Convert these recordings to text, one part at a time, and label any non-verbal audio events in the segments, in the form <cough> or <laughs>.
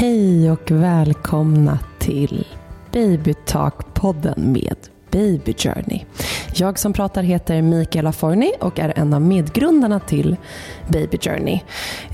Hej och välkomna till Babytalk-podden med Baby Journey. Jag som pratar heter Mikaela Forni och är en av medgrundarna till Baby Journey.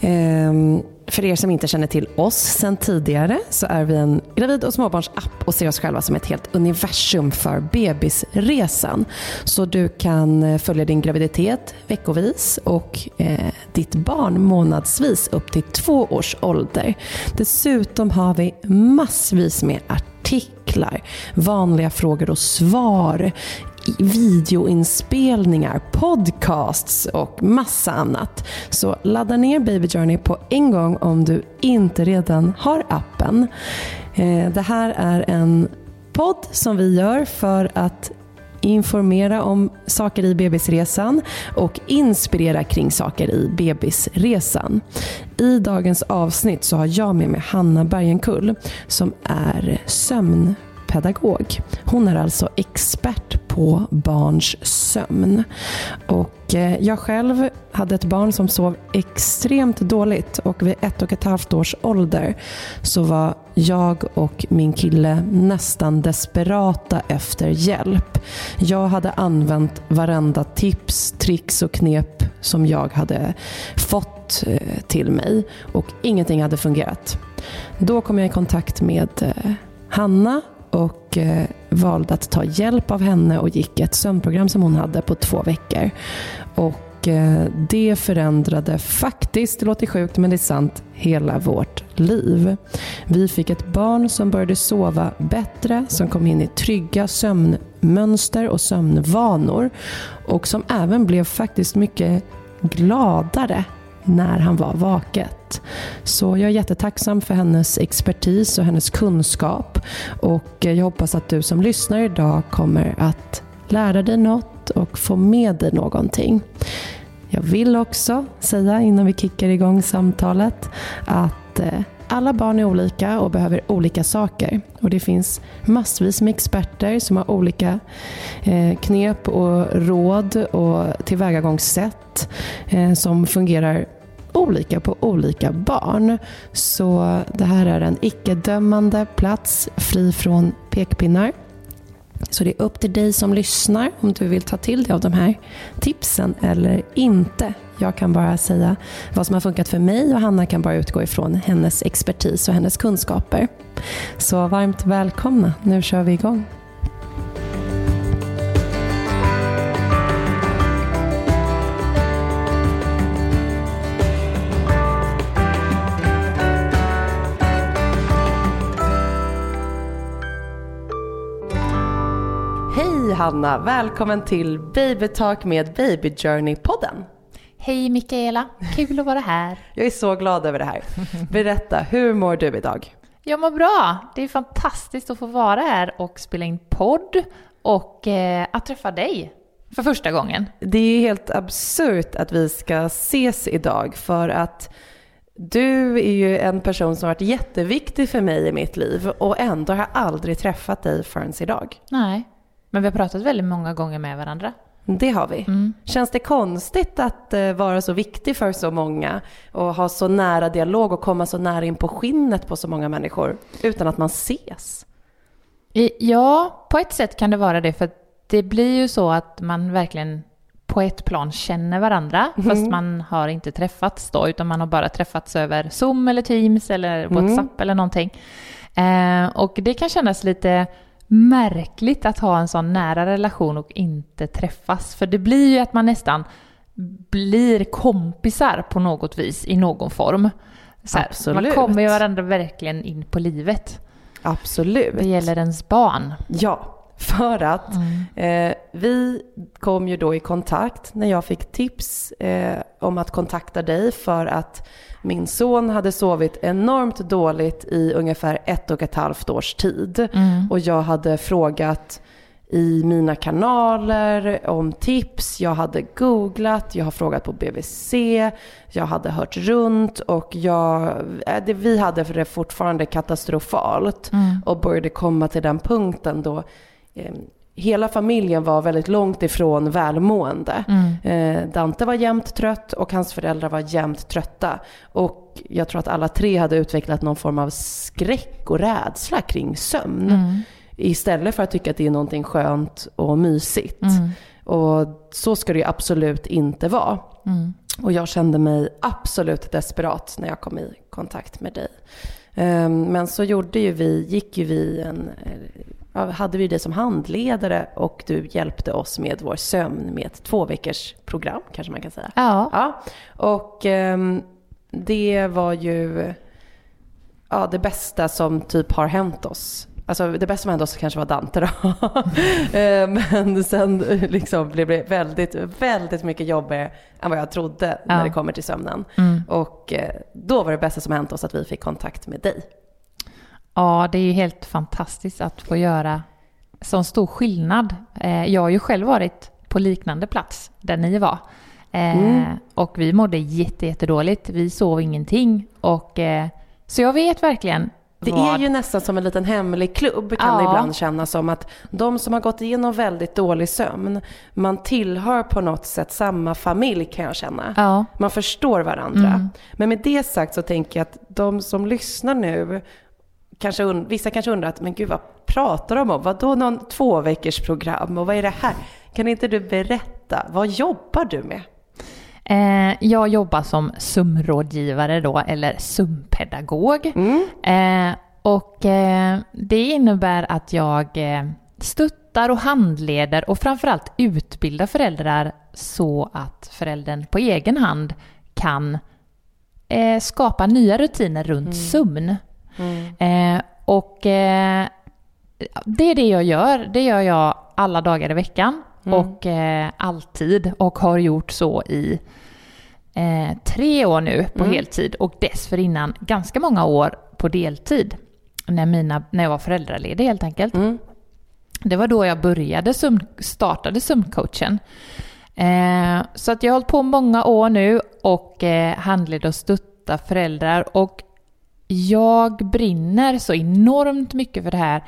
Ehm, för er som inte känner till oss sedan tidigare så är vi en gravid och småbarnsapp och ser oss själva som ett helt universum för bebisresan. Så du kan eh, följa din graviditet veckovis och eh, ditt barn månadsvis upp till två års ålder. Dessutom har vi massvis med artiklar, vanliga frågor och svar, videoinspelningar, podcasts och massa annat. Så ladda ner Baby Journey på en gång om du inte redan har appen. Eh, det här är en podd som vi gör för att informera om saker i bebisresan och inspirera kring saker i bebisresan. I dagens avsnitt så har jag med mig Hanna Bergenkull som är sömn pedagog. Hon är alltså expert på barns sömn. Och eh, jag själv hade ett barn som sov extremt dåligt och vid ett och ett halvt års ålder så var jag och min kille nästan desperata efter hjälp. Jag hade använt varenda tips, tricks och knep som jag hade fått eh, till mig och ingenting hade fungerat. Då kom jag i kontakt med eh, Hanna och eh, valde att ta hjälp av henne och gick ett sömnprogram som hon hade på två veckor. Och eh, det förändrade faktiskt, det låter sjukt men det är sant, hela vårt liv. Vi fick ett barn som började sova bättre, som kom in i trygga sömnmönster och sömnvanor och som även blev faktiskt mycket gladare när han var vaket. Så jag är jättetacksam för hennes expertis och hennes kunskap. Och jag hoppas att du som lyssnar idag kommer att lära dig något och få med dig någonting. Jag vill också säga innan vi kickar igång samtalet att eh, alla barn är olika och behöver olika saker. Och Det finns massvis med experter som har olika eh, knep och råd och tillvägagångssätt eh, som fungerar olika på olika barn. Så det här är en icke-dömande plats fri från pekpinnar. Så det är upp till dig som lyssnar om du vill ta till dig av de här tipsen eller inte. Jag kan bara säga vad som har funkat för mig och Hanna kan bara utgå ifrån hennes expertis och hennes kunskaper. Så varmt välkomna, nu kör vi igång. Hanna, välkommen till Baby Talk med Baby Journey-podden. Hej Mikaela, kul att vara här. <laughs> Jag är så glad över det här. Berätta, hur mår du idag? Jag mår bra. Det är fantastiskt att få vara här och spela in podd och eh, att träffa dig för första gången. Det är helt absurt att vi ska ses idag för att du är ju en person som varit jätteviktig för mig i mitt liv och ändå har jag aldrig träffat dig förrän idag. Nej, men vi har pratat väldigt många gånger med varandra. Det har vi. Mm. Känns det konstigt att eh, vara så viktig för så många och ha så nära dialog och komma så nära in på skinnet på så många människor utan att man ses? Ja, på ett sätt kan det vara det, för det blir ju så att man verkligen på ett plan känner varandra, fast man har inte träffats då, utan man har bara träffats över Zoom eller Teams eller WhatsApp eller någonting. Eh, och det kan kännas lite märkligt att ha en sån nära relation och inte träffas, för det blir ju att man nästan blir kompisar på något vis i någon form. Så här. Man kommer ju varandra verkligen in på livet. Absolut. Det gäller ens barn. Ja, för att eh, vi kom ju då i kontakt när jag fick tips eh, om att kontakta dig för att min son hade sovit enormt dåligt i ungefär ett och ett halvt års tid. Och jag hade frågat i mina kanaler om tips, jag hade googlat, jag har frågat på BVC, jag hade hört runt och jag, äh, det, vi hade för det fortfarande katastrofalt. Och började komma till den punkten då eh, hela familjen var väldigt långt ifrån välmående. Eh, Dante var jämt trött och hans föräldrar var jämt trötta. Och jag tror att alla tre hade utvecklat någon form av skräck och rädsla kring sömn. Istället för att tycka att det är någonting skönt och mysigt. Och så ska det ju absolut inte vara. Och jag kände mig absolut desperat när jag kom i kontakt med dig. Ehm, Men så gjorde ju vi, gick ju vi en, hade vi dig som handledare och du hjälpte oss med vår sömn med ett två veckors program kanske man kan säga. Ja. Ja, och ehm, det var ju ja, det bästa som typ har hänt oss. Alltså det bästa som hände oss kanske var Dante då. <laughs> Eh, Men sen liksom blev det väldigt, väldigt mycket jobbigare än vad jag trodde när Ja. det kommer till sömnen. Mm. Och eh, då var det bästa som hänt oss att vi fick kontakt med dig. Ja, det är ju helt fantastiskt att få göra sån stor skillnad. Eh, Jag har ju själv varit på liknande plats där ni var. Eh, Mm. Och vi mådde jätte, jättedåligt. Vi sov ingenting. Och, eh, så jag vet verkligen Det är ju nästan som en liten hemlig klubb kan det Ja. ibland kännas som. Att de som har gått igenom väldigt dålig sömn, man tillhör på något sätt samma familj kan jag känna. Ja. Man förstår varandra. Mm. Men med det sagt så tänker jag att de som lyssnar nu, kanske und- vissa kanske undrar att men gud vad pratar de om? Vadå någon två veckors program och vad är det här? Kan inte du berätta, vad jobbar du med? Eh, Jag jobbar som SUM-rådgivare då, eller SUM-pedagog. Eh, och eh, det innebär att jag eh, stöttar och handleder och framförallt utbildar föräldrar så att föräldern på egen hand kan eh, skapa nya rutiner runt sömn. Eh, och eh, det är det jag gör. Det gör jag alla dagar i veckan och eh, alltid och har gjort så i eh, tre år nu på heltid och dessförinnan ganska många år på deltid. När, mina, när jag var föräldraledig helt enkelt. Mm. Det var då jag började sum, startade sömncoachen. Eh, så att jag har hållit på många år nu och eh, handleder och stöttar föräldrar. Och jag brinner så enormt mycket för det här.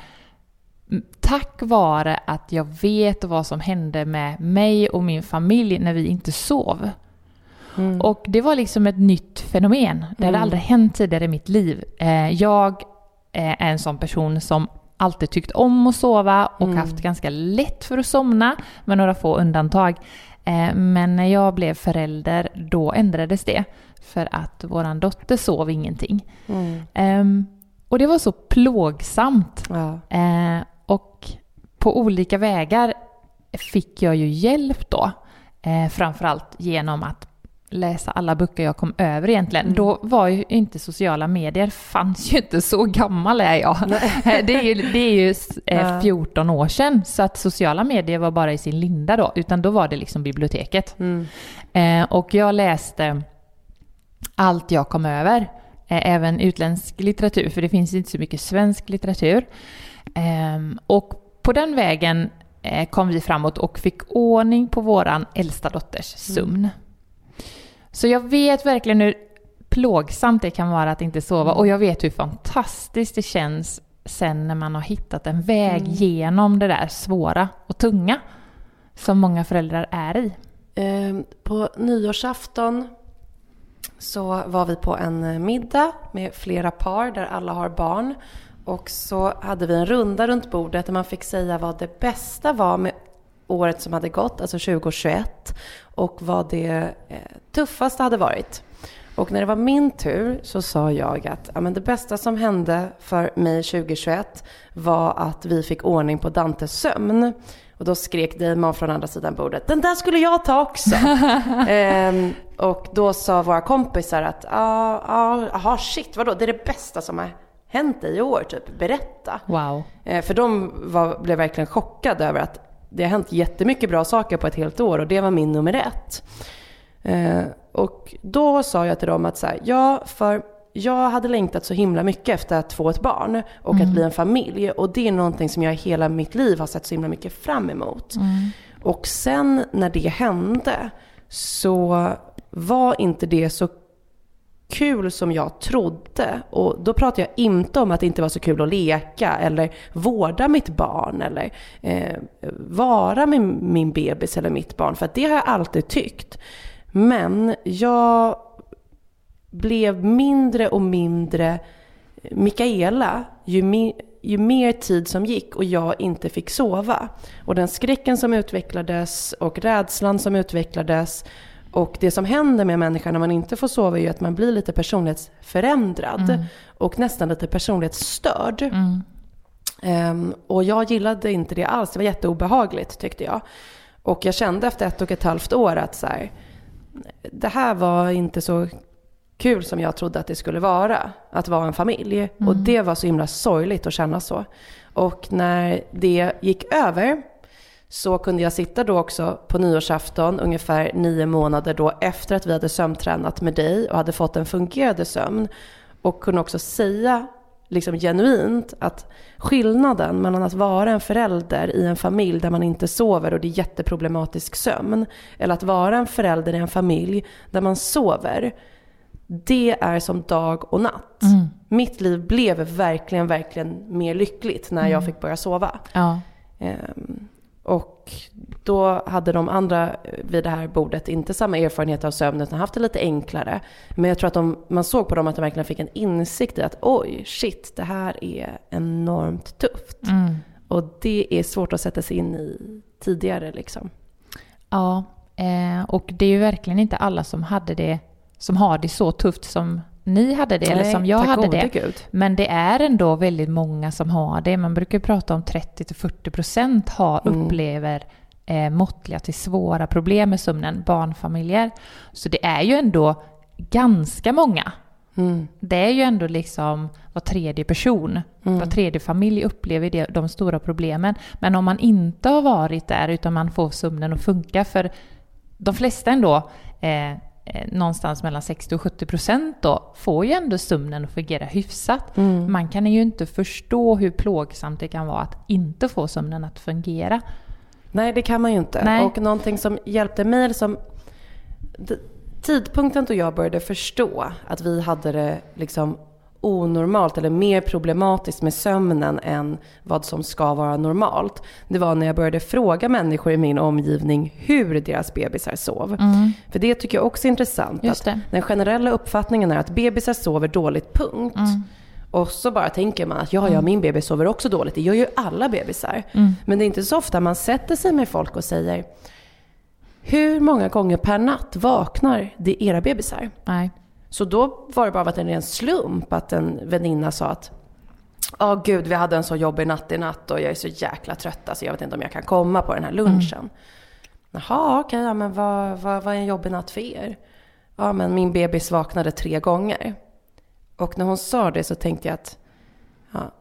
Tack vare att jag vet vad som hände med mig och min familj när vi inte sov. Och det var liksom ett nytt fenomen. Det hade aldrig hänt tidigare i mitt liv. Eh, Jag eh, är en sån person som alltid tyckt om att sova och haft ganska lätt för att somna med några få undantag. Eh, Men när jag blev förälder då ändrades det för att våran dotter sov ingenting. Ehm, Och det var så plågsamt. Ja. Eh, och på olika vägar fick jag ju hjälp då. Eh, framförallt genom att läsa alla böcker jag kom över egentligen. Då var ju inte sociala medier, fanns ju inte, så gammal är jag. <laughs> Eh, det är ju, det är ju eh, Ja. 14 år sedan, så att sociala medier var bara i sin linda då, utan då var det liksom biblioteket. Mm. Eh, och jag läste allt jag kom över. Eh, även utländsk litteratur, för det finns inte så mycket svensk litteratur. Ehm, och på den vägen eh, kom vi framåt och fick ordning på våran äldsta dotters sömn. Så jag vet verkligen hur plågsamt det kan vara att inte sova och jag vet hur fantastiskt det känns sen när man har hittat en väg genom det där svåra och tunga som många föräldrar är i. Eh, På nyårsafton så var vi på en eh, middag med flera par där alla har barn. Och så hade vi en runda runt bordet där man fick säga vad det bästa var med året som hade gått, alltså 2021, och vad det eh, tuffaste hade varit. Och när det var min tur så sa jag att ja, men det bästa som hände för mig 2021 var att vi fick ordning på Dantes sömn. Och då skrek Damon från andra sidan bordet, den där skulle jag ta också. <laughs> ehm, och då sa våra kompisar att, ja, ja, aha, shit, vadå, det är det bästa som har hänt dig i år, typ, berätta. Wow. Eh, För de var, blev verkligen chockade över att det har hänt jättemycket bra saker på ett helt år och det var min nummer ett. Eh, och då sa jag till dem att så här, ja, för jag hade längtat så himla mycket efter att få ett barn och att bli en familj. Och det är någonting som jag hela mitt liv har sett så himla mycket fram emot. Och sen när det hände så var inte det så kul som jag trodde. Och då pratar jag inte om att det inte var så kul att leka eller vårda mitt barn eller eh, vara med min bebis eller mitt barn. För det har jag alltid tyckt. Men jag blev mindre och mindre Mikaela ju, mi, ju mer tid som gick och jag inte fick sova. Och den skräcken som utvecklades och rädslan som utvecklades och det som händer med människan när man inte får sova är ju att man blir lite personlighetsförändrad mm. och nästan lite personlighetsstörd. Mm. Um, och jag gillade inte det alls. Det var jätteobehagligt tyckte jag. Och jag kände efter ett och ett halvt år att så här, det här var inte så kul som jag trodde att det skulle vara. Att vara en familj. Mm. Och det var så himla sorgligt att känna så. Och när det gick över så kunde jag sitta då också på nyårsafton, ungefär nio månader då efter att vi hade sömntränat med dig och hade fått en fungerande sömn. Och kunde också säga liksom genuint att skillnaden mellan att vara en förälder i en familj där man inte sover och det är jätteproblematisk sömn, eller att vara en förälder i en familj där man sover, det är som dag och natt. Mm. Mitt liv blev verkligen, verkligen mer lyckligt när mm. jag fick börja sova. Ja. Um, och då hade de andra vid det här bordet inte samma erfarenhet av sömn utan haft det lite enklare. Men jag tror att de, man såg på dem att de verkligen fick en insikt i att oj, shit, det här är enormt tufft. Mm. Och det är svårt att sätta sig in i tidigare liksom. Ja, eh, och det är ju verkligen inte alla som hade det, som har det så tufft som ni hade det, Nej, eller som jag hade det. Gud. Men det är ändå väldigt många som har det. Man brukar prata om 30-40% har, mm. upplever eh, måttliga till svåra problem med sömnen, barnfamiljer. Så det är ju ändå ganska många. Mm. Det är ju ändå liksom var tredje person, mm. var tredje familj upplever det, de stora problemen. Men om man inte har varit där utan man får sömnen att funka, för de flesta ändå eh, eh, någonstans mellan 60 och 70 procent då får ju ändå sömnen att fungera hyfsat. Mm. Man kan ju inte förstå hur plågsamt det kan vara att inte få sömnen att fungera. Nej, det kan man ju inte. Nej. Och någonting som hjälpte mig, som tidpunkten då jag började förstå att vi hade det liksom onormalt eller mer problematiskt med sömnen än vad som ska vara normalt. Det var när jag började fråga människor i min omgivning hur deras bebisar sov. Mm. För det tycker jag också är intressant. Att den generella uppfattningen är att bebisar sover dåligt, punkt. Mm. Och så bara tänker man att ja, ja, mm. min bebis sover också dåligt. Det gör ju alla bebisar. Mm. Men det är inte så ofta man sätter sig med folk och säger hur många gånger per natt vaknar det era bebisar? Nej. Så då var det bara en ren slump att en väninna sa att Ja oh, gud, vi hade en så jobbig natt i natt och jag är så jäkla trött. Alltså jag vet inte om jag kan komma på den här lunchen. Mm. Jaha, okej, okay, ja, men vad, vad, vad är en jobbig natt för er? Ja, men min bebis vaknade tre gånger. Och när hon sa det så tänkte jag att ja,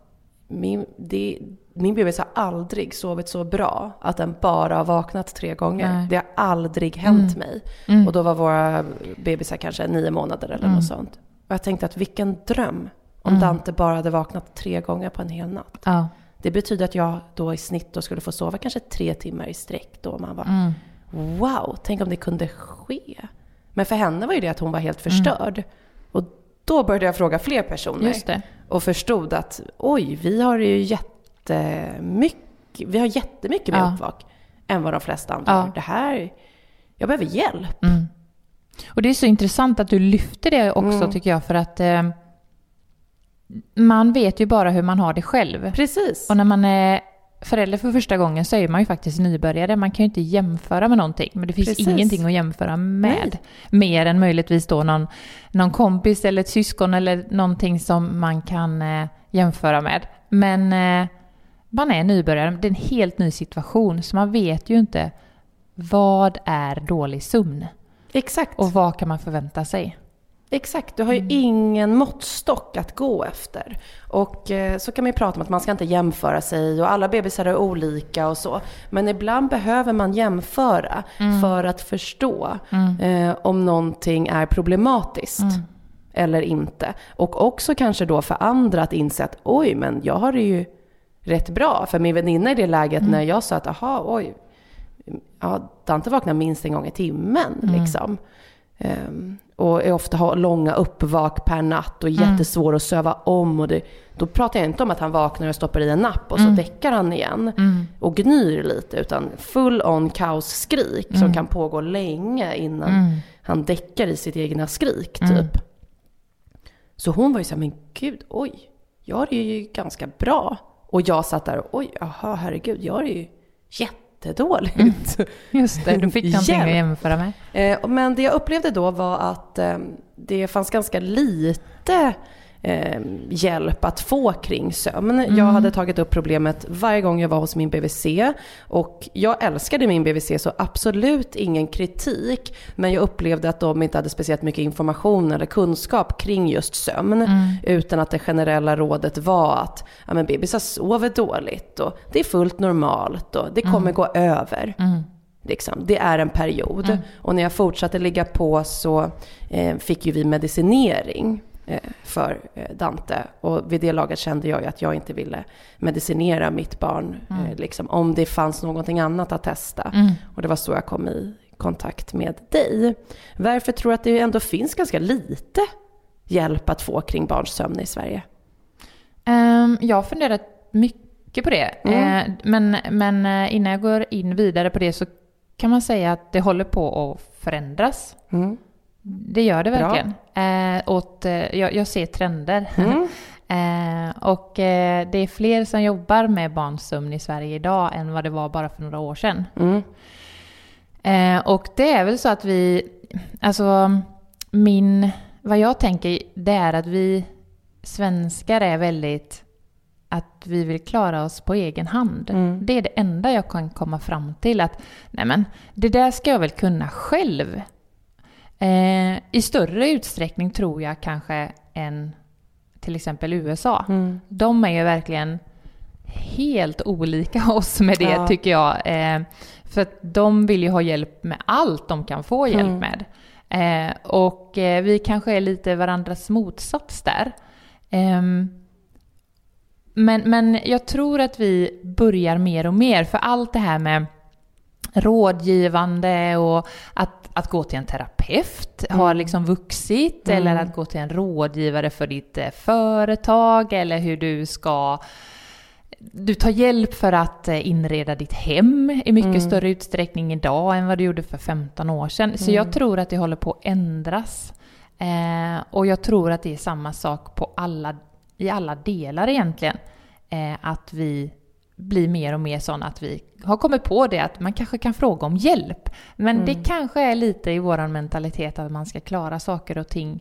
min, det, min bebis har aldrig sovit så bra att den bara har vaknat tre gånger. Nej. Det har aldrig hänt mm. mig. Mm. Och då var våra bebisar kanske nio månader eller mm. något sånt. Och jag tänkte att vilken dröm om mm. Dante bara hade vaknat tre gånger på en hel natt. Ja. Det betyder att jag då i snitt då skulle få sova kanske tre timmar i sträck då. Man bara, mm. wow, tänk om det kunde ske. Men för henne var ju det att hon var helt mm. förstörd. Och då började jag fråga fler personer. Och förstod att oj, vi har ju jätte jättemycket, vi har jättemycket mer ja. uppvak än vad de flesta andra ja. har. Det här, jag behöver hjälp. Mm. Och det är så intressant att du lyfter det också mm. tycker jag för att eh, man vet ju bara hur man har det själv. Precis. Och när man är förälder för första gången så är man ju faktiskt nybörjare. Man kan ju inte jämföra med någonting. Men det finns Precis. ingenting att jämföra med. Nej. Mer än möjligtvis då någon, någon kompis eller ett syskon eller någonting som man kan eh, jämföra med. Men eh, man är nybörjare, det är en helt ny situation, så man vet ju inte vad är dålig sömn? Exakt. Och vad kan man förvänta sig? Exakt, du har ju mm. ingen måttstock att gå efter. Och eh, så kan man ju prata om att man ska inte jämföra sig och alla bebisar är olika och så. Men ibland behöver man jämföra mm. för att förstå mm. eh, om någonting är problematiskt mm. eller inte. Och också kanske då för andra att inse att oj, men jag har det ju rätt bra. För min väninna i det läget mm. när jag sa att aha, oj, ja, Dante vaknar minst en gång i timmen. Mm. Liksom. Um, och är ofta har långa uppvak per natt och Mm. jättesvår att söva om. Och det, då pratar jag inte om att han vaknar och stoppar i en napp och så däckar han igen Mm. och gnyr lite. Utan full on kaosskrik som kan pågå länge innan Mm. han däckar i sitt egna skrik typ. Så hon var ju såhär, men gud, oj, jag har det ju ganska bra. Och jag satt där och oj, jaha, herregud, jag det ju jättedåligt. Just det, du fick <laughs> någonting att jämföra med. Eh, men det jag upplevde då var att eh, det fanns ganska lite eh, hjälp att få kring sömn. Jag hade tagit upp problemet varje gång jag var hos min BVC och jag älskade min BVC så absolut ingen kritik. Men jag upplevde att de inte hade speciellt mycket information eller kunskap kring just sömn. Utan att det generella rådet var att ja, men bebisar sover dåligt och det är fullt normalt och det kommer gå över. Liksom. Det är en period. Och när jag fortsatte ligga på så eh, fick ju vi medicinering för eh, Dante. Och vid det laget kände jag ju att jag inte ville medicinera mitt barn. Eh, liksom, om det fanns någonting annat att testa. Och det var så jag kom i kontakt med dig. Varför tror du att det ändå finns ganska lite hjälp att få kring barns sömn i Sverige? Um, jag har funderat mycket på det. Mm. Eh, men, men eh, innan jag går in vidare på det så kan man säga att det håller på att förändras. Mm. Det gör det verkligen. Eh, åt, eh, jag, jag ser trender. Mm. <laughs> eh, och eh, det är fler som jobbar med barns sömn i Sverige idag än vad det var bara för några år sedan. Mm. Eh, och det är väl så att vi, alltså min, vad jag tänker det är att vi svenskar är väldigt att vi vill klara oss på egen hand. Mm. Det är det enda jag kan komma fram till att nej men det där ska jag väl kunna själv. Eh, I större utsträckning tror jag kanske än till exempel USA. Mm. De är ju verkligen helt olika <laughs> oss med det Ja. tycker jag. Eh, för att de vill ju ha hjälp med allt de kan få hjälp Mm. med. Eh, och eh, vi kanske är lite varandras motsats där. Ehm, men, men jag tror att vi börjar mer och mer, för allt det här med rådgivande och att, att gå till en terapeut har liksom vuxit, eller att gå till en rådgivare för ditt eh, företag, eller hur du ska du tar hjälp för att eh, inreda ditt hem i mycket större utsträckning idag än vad du gjorde för 15 år sedan. Så jag tror att det håller på att ändras. Eh, och jag tror att det är samma sak på alla, i alla delar egentligen. Eh, att vi blir mer och mer sådana att vi har kommit på det att man kanske kan fråga om hjälp. Men det kanske är lite i vår mentalitet att man ska klara saker och ting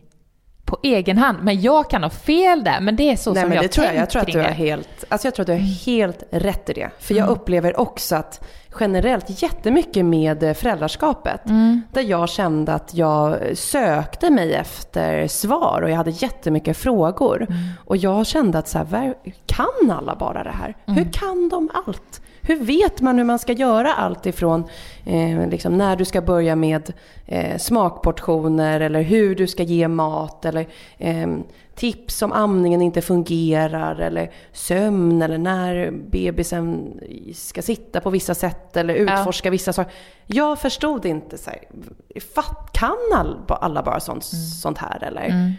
på egen hand. Men jag kan ha fel där, men det är så Nej, som men jag det tror jag. Jag tror att du har helt, alltså jag tror att du har helt rätt i det. För jag Mm. upplever också att generellt jättemycket med eh, föräldraskapet. Mm. Där jag kände att jag sökte mig efter svar och jag hade jättemycket frågor. Mm. Och jag kände att så här, kan alla bara det här? Mm. Hur kan de allt? Hur vet man hur man ska göra allt ifrån eh, liksom när du ska börja med eh, smakportioner eller hur du ska ge mat eller eh, tips om amningen inte fungerar eller sömn eller när bebisen ska sitta på vissa sätt eller utforska vissa saker. Jag förstod inte så här, kan all, alla bara sånt, sånt här eller?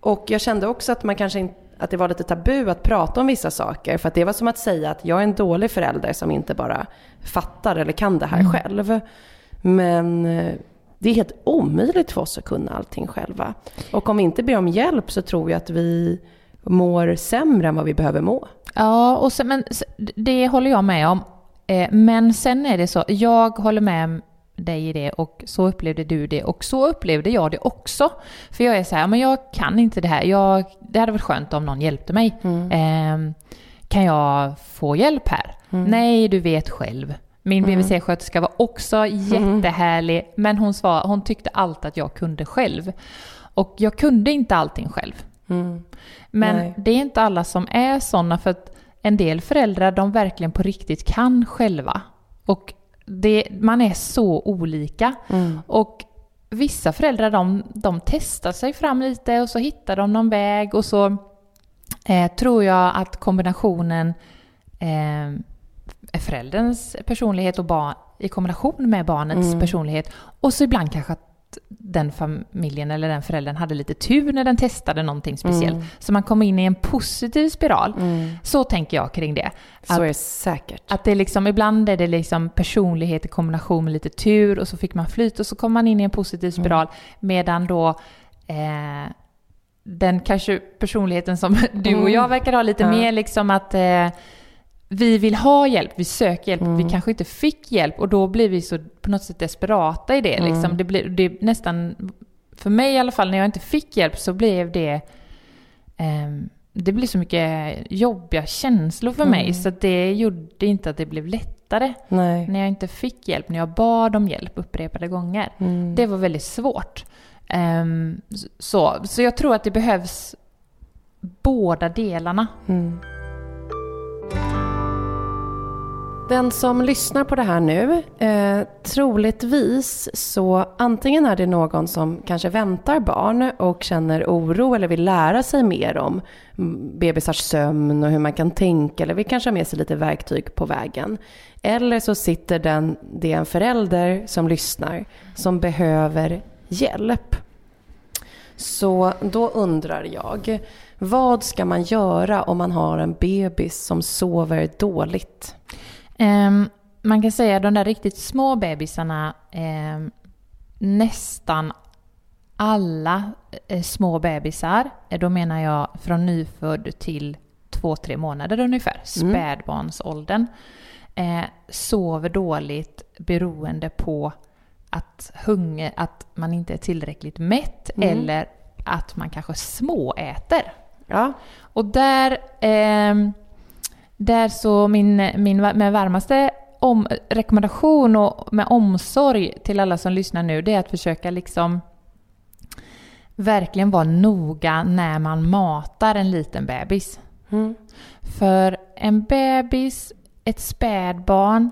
Och jag kände också att man kanske inte att det var lite tabu att prata om vissa saker. För att det var som att säga att jag är en dålig förälder som inte bara fattar eller kan det här själv. Men eh, det är helt omöjligt för oss att kunna allting själva. Och om vi inte ber om hjälp så tror jag att vi mår sämre än vad vi behöver må. Ja, och sen, men det håller jag med om. Eh, Men sen är det så, jag håller med dig i det och så upplevde du det och så upplevde jag det också. För jag är så här, men jag kan inte det här. Jag, det hade varit skönt om någon hjälpte mig. Eh, kan jag få hjälp här? Nej, du vet själv. Min BVC-sköterska var också jättehärlig, men hon, svar, hon tyckte allt att jag kunde själv. Och jag kunde inte allting själv. Men Nej. det är inte alla som är sådana för att en del föräldrar de verkligen på riktigt kan själva. Och det, man är så olika. Och vissa föräldrar de, de testar sig fram lite och så hittar de någon väg och så eh, tror jag att kombinationen eh, förälderns personlighet och barn, i kombination med barnets personlighet och så ibland kanske att den familjen eller den föräldern hade lite tur när den testade någonting speciellt. Mm. Så man kom in i en positiv spiral. Mm. Så tänker jag kring det. Så Att- är det säkert. Att det liksom, ibland är det liksom personlighet i kombination med lite tur och så fick man flyt och så kom man in i en positiv spiral. Medan då eh, den kanske personligheten som <laughs> du och Mm. jag verkar ha lite mer liksom att eh, vi vill ha hjälp, vi söker hjälp, Mm. vi kanske inte fick hjälp och då blir vi så på något sätt desperata i det. Mm. Liksom. Det blir det är nästan, för mig i alla fall, när jag inte fick hjälp så blev det ehm, det blir så mycket jobbiga känslor för mig Mm. så att det gjorde inte att det blev lättare Nej. när jag inte fick hjälp, när jag bad om hjälp upprepade gånger. Mm. Det var väldigt svårt. Ehm, så, så jag tror att det behövs båda delarna. Mm. Den som lyssnar på det här nu, eh, troligtvis så antingen är det någon som kanske väntar barn och känner oro eller vill lära sig mer om mm, bebisars sömn och hur man kan tänka eller vill kanske ha med sig lite verktyg på vägen. Eller så sitter den, det är en förälder som lyssnar som behöver hjälp. Så då undrar jag, vad ska man göra om man har en bebis som sover dåligt? Ehm, man kan säga att de där riktigt små bebisarna, ehm, nästan alla eh, små bebisar, eh, då menar jag från nyfödd till två, tre månader ungefär, Mm. spädbarnsåldern, eh, sover dåligt beroende på att, hunger, att man inte är tillräckligt mätt Mm. eller att man kanske småäter. Ja, Och där, ehm, där så min, min med varmaste om, rekommendation och med omsorg till alla som lyssnar nu, det är att försöka liksom verkligen vara noga när man matar en liten bebis. mm. För en bebis, ett spädbarn,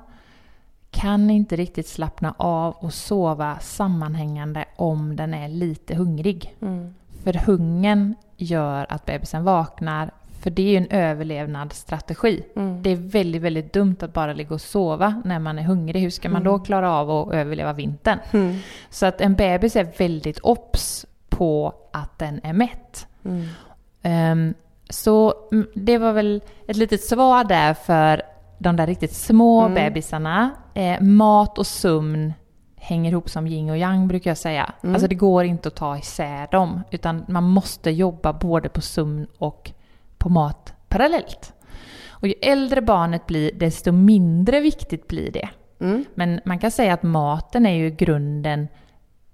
kan inte riktigt slappna av och sova sammanhängande om den är lite hungrig. Mm. För hungern gör att bebisen vaknar, för det är ju en överlevnadsstrategi. Mm. Det är väldigt, väldigt dumt att bara ligga och sova när man är hungrig. Hur ska man då klara av att överleva vintern? Mm. Så att en bebis är väldigt obs på att den är mätt. Mm. Ehm, så mm, det var väl ett litet svar där för de där riktigt små Mm. bebisarna. Eh, mat och sömn hänger ihop som yin och yang brukar jag säga. Mm. Alltså det går inte att ta isär dem. Utan man måste jobba både på sömn och på mat parallellt. Och ju äldre barnet blir desto mindre viktigt blir det. Mm. Men man kan säga att maten är ju grunden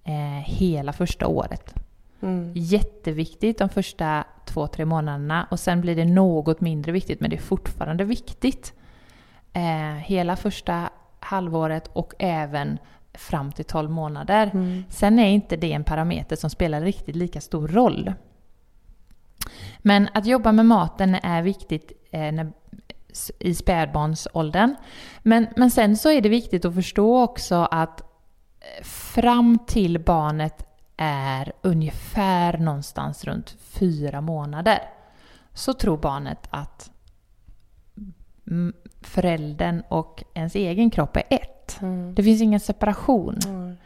eh, hela första året. Mm. Jätteviktigt de första två, tre månaderna och sen blir det något mindre viktigt men det är fortfarande viktigt. Eh, hela första halvåret och även fram till 12 månader. Mm. Sen är inte det en parameter som spelar riktigt lika stor roll. Men att jobba med maten är viktigt eh, när, i spädbarnsåldern. Men, men sen så är det viktigt att förstå också att eh, fram till barnet är ungefär någonstans runt fyra månader så tror barnet att mm, föräldern och ens egen kropp är ett. Mm. Det finns ingen separation. Mm.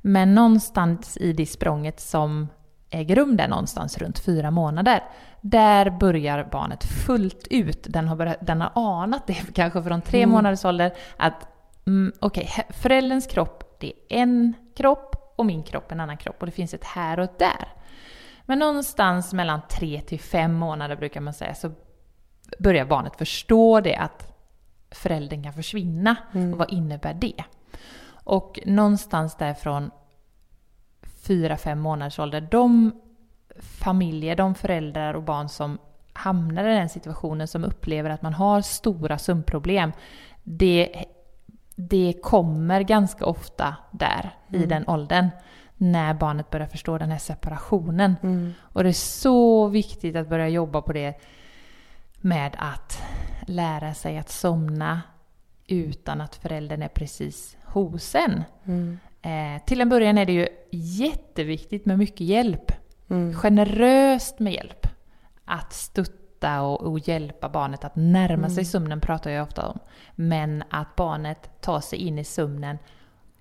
Men någonstans i det språnget som äger rum där någonstans runt fyra månader, där börjar barnet fullt ut. Den har, börjat, den har anat det <laughs> kanske från tre Mm. månaders ålder att mm, okej, he- förälderns kropp, det är en kropp och min kropp en annan kropp och det finns ett här och ett där. Men någonstans mellan tre till fem månader brukar man säga så börjar barnet förstå det att föräldern kan försvinna. Mm. Och vad innebär det? Och någonstans därifrån fyra fem månaders ålder, de familjer, de föräldrar och barn som hamnar i den situationen, som upplever att man har stora sömnproblem, det, det kommer ganska ofta där, i Mm. den åldern, när barnet börjar förstå den här separationen. Mm. Och det är så viktigt att börja jobba på det med att lära sig att somna utan att föräldern är precis hos en. Mm. Eh, till en början är det ju jätteviktigt med mycket hjälp. Mm. Generöst med hjälp. Att stötta och, och hjälpa barnet att närma sig Mm. sömnen pratar jag ofta om. Men att barnet tar sig in i sömnen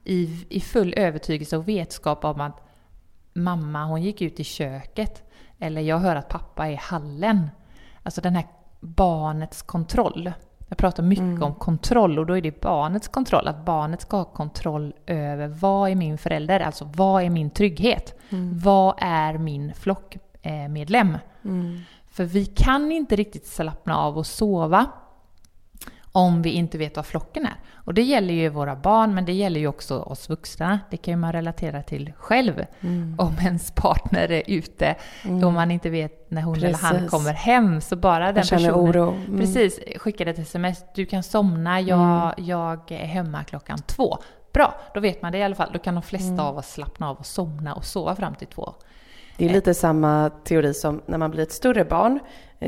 i, i full övertygelse och vetskap om att mamma hon gick ut i köket. Eller jag hör att pappa är i hallen. Alltså den här barnets kontroll. Jag pratar mycket mm. om kontroll och då är det barnets kontroll. Att barnet ska ha kontroll över vad är min förälder, alltså vad är min trygghet? Mm. Vad är min flockmedlem? Mm. För vi kan inte riktigt slappna av och sova om vi inte vet vad flocken är. Och det gäller ju våra barn, men det gäller ju också oss vuxna. Det kan ju man relatera till själv. Mm. Om ens partner är ute mm. då man inte vet när hon precis. eller han kommer hem. Så bara den personen oro. Mm. precis, skickar ett sms. Du kan somna, jag, mm. jag är hemma klockan två. Bra, då vet man det i alla fall. Då kan de flesta mm. av oss slappna av och somna och sova fram till två. Det är lite samma teori som när man blir ett större barn.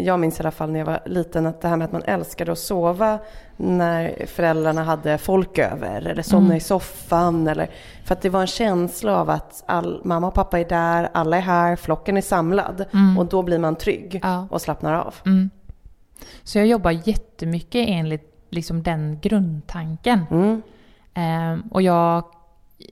Jag minns i alla fall när jag var liten att det här med att man älskade att sova när föräldrarna hade folk över eller somna mm. i soffan. Eller, för att det var en känsla av att all, mamma och pappa är där, alla är här, flocken är samlad. Mm. Och då blir man trygg ja. och slappnar av. Mm. Så jag jobbar jättemycket enligt liksom den grundtanken. Um, och jag,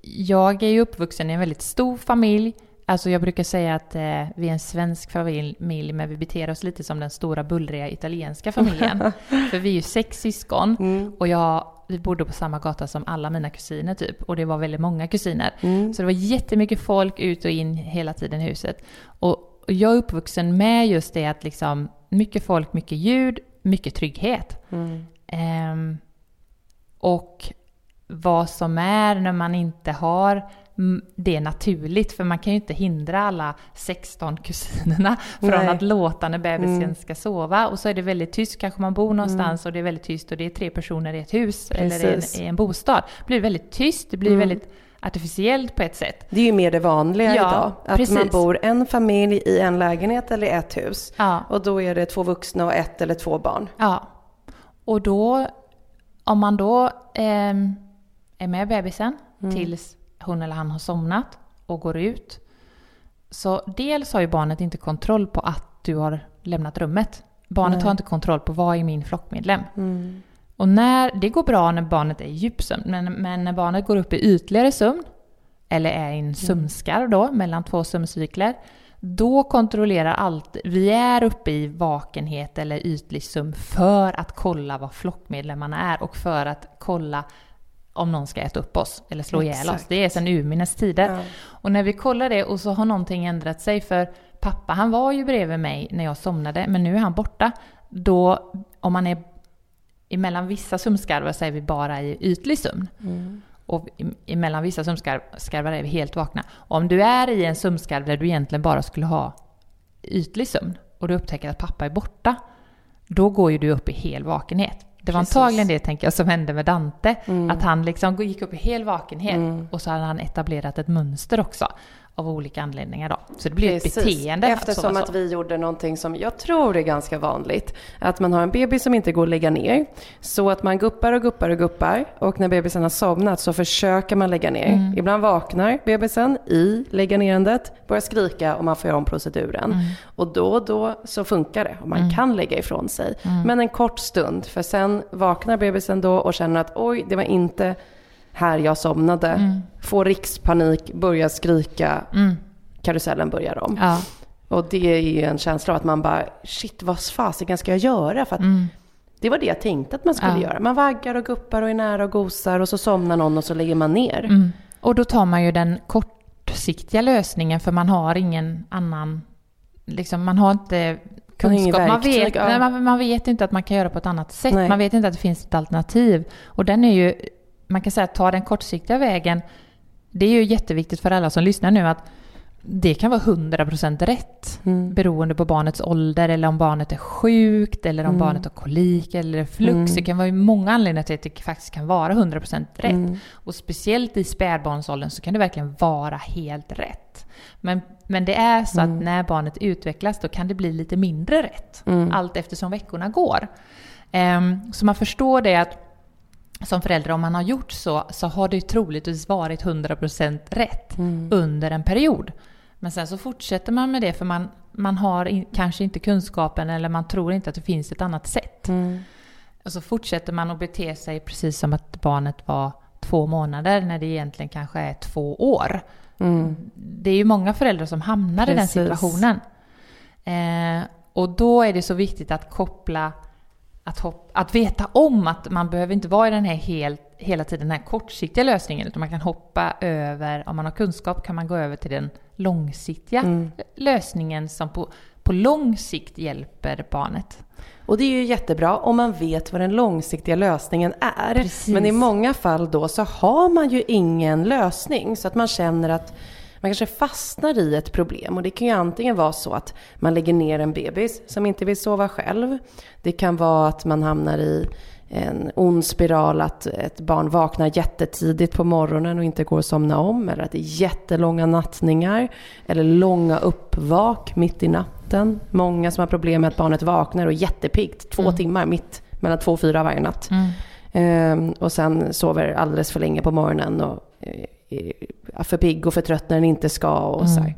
jag är ju uppvuxen i en väldigt stor familj Alltså jag brukar säga att eh, vi är en svensk familj, men vi beter oss lite som den stora bullriga italienska familjen. <laughs> För vi är ju sex syskon och mm. jag, vi bodde på samma gata som alla mina kusiner typ. Och det var väldigt många kusiner. Mm. Så det var jättemycket folk ut och in hela tiden i huset. Och, och jag är uppvuxen med just det att liksom mycket folk, mycket ljud, mycket trygghet. Mm. Eh, och vad som är när man inte har det är naturligt för man kan ju inte hindra alla 16 kusinerna <laughs> från Nej. att låta när bebisen mm. ska sova. Och så är det väldigt tyst, kanske man bor någonstans mm. och det är väldigt tyst och det är tre personer i ett hus Precis. eller i en, i en bostad. Det blir väldigt tyst, det blir mm. väldigt artificiellt på ett sätt. Det är ju mer det vanliga ja, idag. Att precis. man bor en familj i en lägenhet eller ett hus. Ja. Och då är det två vuxna och ett eller två barn. Ja. Och då, om man då eh, är med bebisen mm. tills hon eller han har somnat och går ut. Så dels har ju barnet inte kontroll på att du har lämnat rummet. Barnet Nej. har inte kontroll på vad är min flockmedlem. Mm. Och när, det går bra när barnet är i djupsömn, men, men när barnet går upp i ytligare sömn, eller är i en mm. sömnskarv då, mellan två sömncykler, då kontrollerar allt, vi är uppe i vakenhet eller ytlig sömn för att kolla vad flockmedlemmarna är och för att kolla om någon ska äta upp oss eller slå Exakt. ihjäl oss. Det är sedan urminnes tider. Ja. Och när vi kollar det och så har någonting ändrat sig för pappa han var ju bredvid mig när jag somnade men nu är han borta. Då, om man är emellan vissa sömnskarvar så är vi bara i ytlig sömn. Mm. Och emellan vissa sömnskarvar är vi helt vakna. Om du är i en sömnskarv där du egentligen bara skulle ha ytlig sömn och du upptäcker att pappa är borta, då går ju du upp i hel vakenhet. Det var Precis. antagligen det tänker jag som hände med Dante. Mm. Att han liksom gick upp i hel vakenhet mm. och så hade han etablerat ett mönster också av olika anledningar då. Så det blir Precis. ett beteende. Eftersom att, vi gjorde någonting som jag tror är ganska vanligt. Att man har en bebis som inte går att lägga ner. Så att man guppar och guppar och guppar. Och när bebisen har somnat så försöker man lägga ner. Mm. Ibland vaknar bebisen i lägga nerandet, börjar skrika och man får göra om proceduren. Mm. Och då och då så funkar det och man mm. kan lägga ifrån sig. Mm. Men en kort stund, för sen vaknar bebisen då och känner att oj, det var inte här jag somnade, mm. får rikspanik, börjar skrika, mm. karusellen börjar om. Ja. Och det är ju en känsla av att man bara, shit vad fasiken ska jag göra? För att mm. det var det jag tänkte att man skulle ja. göra. Man vaggar och guppar och är nära och gosar och så somnar någon och så lägger man ner. Mm. Och då tar man ju den kortsiktiga lösningen för man har ingen annan, liksom man har inte kunskap. Man, man vet, ja. man, man, vet inte att man kan göra på ett annat sätt. Nej. Man vet inte att det finns ett alternativ. Och den är ju man kan säga att ta den kortsiktiga vägen, det är ju jätteviktigt för alla som lyssnar nu att det kan vara 100% rätt mm. beroende på barnets ålder eller om barnet är sjukt eller om mm. barnet har kolik eller flux. Mm. Det kan vara många anledningar till att det faktiskt kan vara 100% rätt. Mm. Och speciellt i spädbarnsåldern så kan det verkligen vara helt rätt. Men, men det är så att mm. när barnet utvecklas då kan det bli lite mindre rätt mm. allt eftersom veckorna går. Um, så man förstår det att som förälder, om man har gjort så, så har det troligtvis varit 100% rätt mm. under en period. Men sen så fortsätter man med det för man, man har in, kanske inte kunskapen eller man tror inte att det finns ett annat sätt. Mm. Och så fortsätter man att bete sig precis som att barnet var två månader när det egentligen kanske är två år. Mm. Det är ju många föräldrar som hamnar Precis. i den situationen. Eh, och då är det så viktigt att koppla, att, hopp, att veta om att man behöver inte vara i den här helt, hela tiden den här kortsiktiga lösningen, utan man kan hoppa över, om man har kunskap kan man gå över till den långsiktiga mm. lösningen som på, på lång sikt hjälper barnet. Och det är ju jättebra om man vet vad den långsiktiga lösningen är. Precis. Men i många fall då så har man ju ingen lösning så att man känner att man kanske fastnar i ett problem och det kan ju antingen vara så att man lägger ner en bebis som inte vill sova själv. Det kan vara att man hamnar i en ond spiral att ett barn vaknar jättetidigt på morgonen och inte går att somna om eller att det är jättelånga nattningar eller långa uppvak mitt i natten. Många som har problem med att barnet vaknar och är jättepiggt två mm. timmar mitt mellan två och fyra varje natt. Mm. Ehm, och sen sover alldeles för länge på morgonen och eh, för pigg och för trött när den inte ska och mm. så här.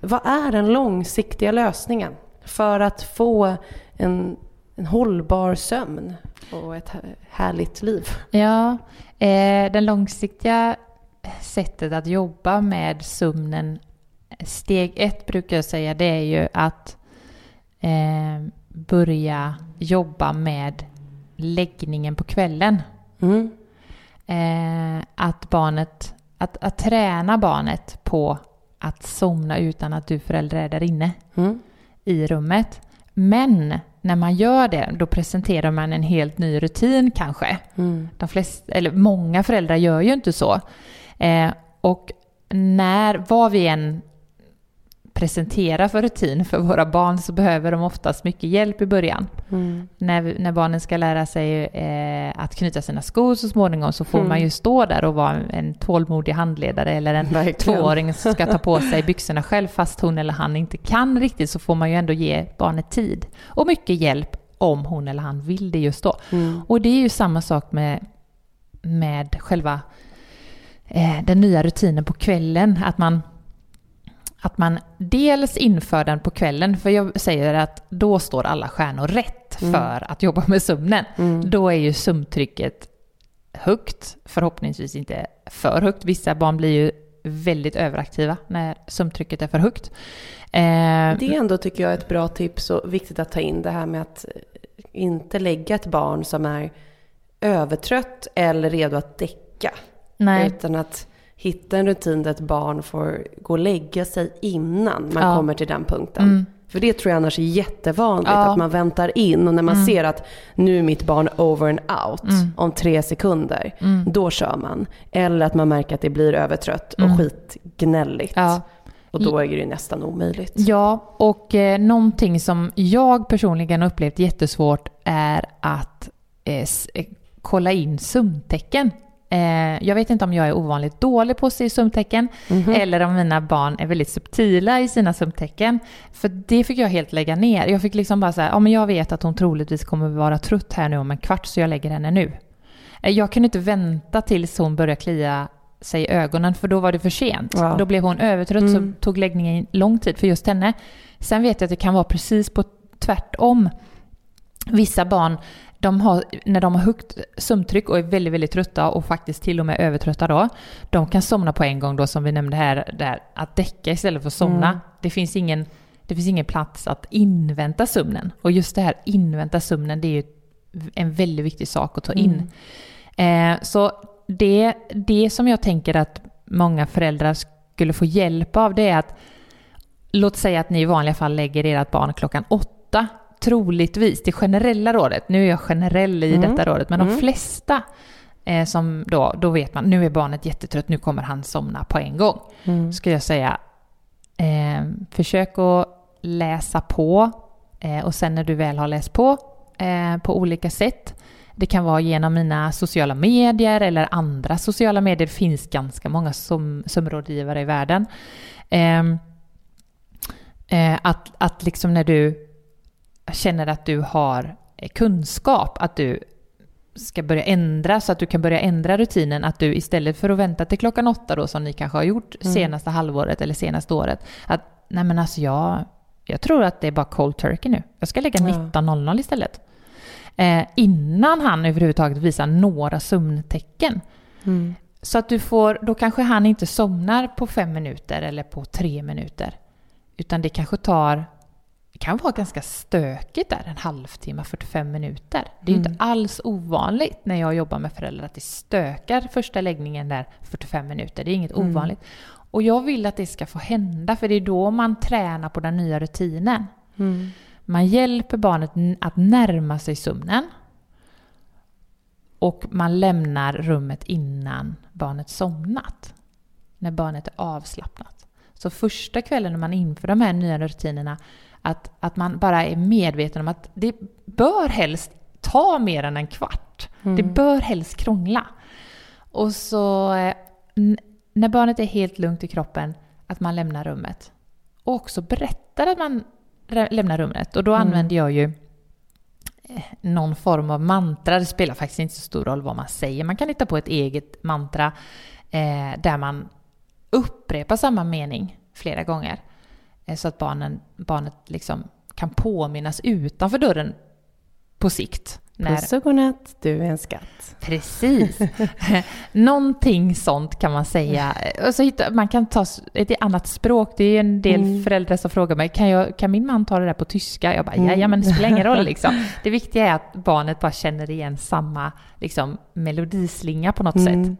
Vad är den långsiktiga lösningen för att få en, en hållbar sömn och ett härligt liv? Ja, eh, den långsiktiga sättet att jobba med sömnen, steg ett brukar jag säga, det är ju att eh, börja jobba med läggningen på kvällen. Mm. Eh, att barnet, att, att träna barnet på att somna utan att du förälder är där inne mm. i rummet. Men när man gör det, då presenterar man en helt ny rutin kanske. Mm. De flesta, eller många föräldrar gör ju inte så. Eh, och när, vad vi än presentera för rutin för våra barn så behöver de oftast mycket hjälp i början. Mm. När, när barnen ska lära sig eh, att knyta sina skor så småningom så får mm. man ju stå där och vara en tålmodig handledare eller en Verkligen. tvååring som ska ta på <laughs> sig byxorna själv fast hon eller han inte kan riktigt så får man ju ändå ge barnet tid och mycket hjälp om hon eller han vill det just då. Mm. Och det är ju samma sak med, med själva eh, den nya rutinen på kvällen, att man att man dels inför den på kvällen, för jag säger att då står alla stjärnor rätt mm. för att jobba med sömnen. Mm. Då är ju sömntrycket högt, förhoppningsvis inte för högt. Vissa barn blir ju väldigt överaktiva när sömntrycket är för högt. Eh, det är ändå, tycker jag, ett bra tips och viktigt att ta in det här med att inte lägga ett barn som är övertrött eller redo att däcka. Nej. Utan att hitta en rutin där ett barn får gå och lägga sig innan man ja. kommer till den punkten. Mm. För det tror jag annars är jättevanligt, ja. att man väntar in och när man mm. ser att nu är mitt barn over and out mm. om tre sekunder, mm. då kör man. Eller att man märker att det blir övertrött och mm. skitgnälligt. Ja. Och då är det ju nästan omöjligt. Ja, och eh, någonting som jag personligen har upplevt jättesvårt är att eh, eh kolla in sömntecken. Eh, jag vet inte om jag är ovanligt dålig på att se sömntecken mm -hmm. eller om mina barn är väldigt subtila i sina sömntecken. För det fick jag helt lägga ner. Jag fick liksom bara säga, ja men jag vet att hon troligtvis kommer vara trött här nu om en kvart så jag lägger henne nu. Eh, jag kunde inte vänta tills hon började klia sig i ögonen för då var det för sent. Ja. Då blev hon övertrött mm. så tog läggningen lång tid för just henne. Sen vet jag att det kan vara precis på tvärtom. Vissa barn de har, när de har högt sömntryck och är väldigt, väldigt trötta och faktiskt till och med övertrötta då, de kan somna på en gång då som vi nämnde här, där, att däcka istället för att somna. Mm. Det, finns ingen, det finns ingen plats att invänta sömnen. Och just det här invänta sömnen, det är ju en väldigt viktig sak att ta in. Mm. Eh, så det, det som jag tänker att många föräldrar skulle få hjälp av, det är att låt säga att ni i vanliga fall lägger ert barn klockan åtta troligtvis, det generella rådet, nu är jag generell i mm. detta rådet, men mm. de flesta eh, som då, då vet man, nu är barnet jättetrött, nu kommer han somna på en gång. Mm. Skulle jag säga, eh, försök att läsa på eh, och sen när du väl har läst på eh, på olika sätt, det kan vara genom mina sociala medier eller andra sociala medier. Det finns ganska många som, sömnrådgivare i världen. Eh, eh, att, att liksom när du känner att du har kunskap, att du ska börja ändra så att du kan börja ändra rutinen. Att du istället för att vänta till klockan åtta då som ni kanske har gjort mm. senaste halvåret eller senaste året. Att nej men alltså jag, jag tror att det är bara cold turkey nu. Jag ska lägga ja. 19.00 istället. Eh, innan han överhuvudtaget visar några sömntecken. Mm. Så att du får, då kanske han inte somnar på fem minuter eller på tre minuter. Utan det kanske tar, det kan vara ganska stökigt där, en halvtimme, 45 minuter. Det är mm. inte alls ovanligt när jag jobbar med föräldrar att det stökar första läggningen där 45 minuter. Det är inget mm. ovanligt. Och jag vill att det ska få hända, för det är då man tränar på den nya rutinen. Mm. Man hjälper barnet att närma sig sömnen. Och man lämnar rummet innan barnet somnat. När barnet är avslappnat. Så första kvällen när man inför de här nya rutinerna, att, att man bara är medveten om att det bör helst ta mer än en kvart. Mm. Det bör helst krångla. Och så eh, när barnet är helt lugnt i kroppen, att man lämnar rummet. Och också berättar att man lämnar rummet. Och då mm. använder jag ju eh, någon form av mantra. Det spelar faktiskt inte så stor roll vad man säger. Man kan hitta på ett eget mantra eh, där man upprepar samma mening flera gånger. Eh, så att barnen, barnet liksom kan påminnas utanför dörren på sikt. När... Puss och godnatt, du är en skatt. Precis. <laughs> Någonting sånt kan man säga. Och så hitta, man kan ta ett annat språk. Det är en del mm. föräldrar som frågar mig, kan, jag, kan min man ta det där på tyska? Jag bara, mm. ja men det spelar ingen roll liksom. Det viktiga är att barnet bara känner igen samma liksom, melodislinga på något mm. sätt.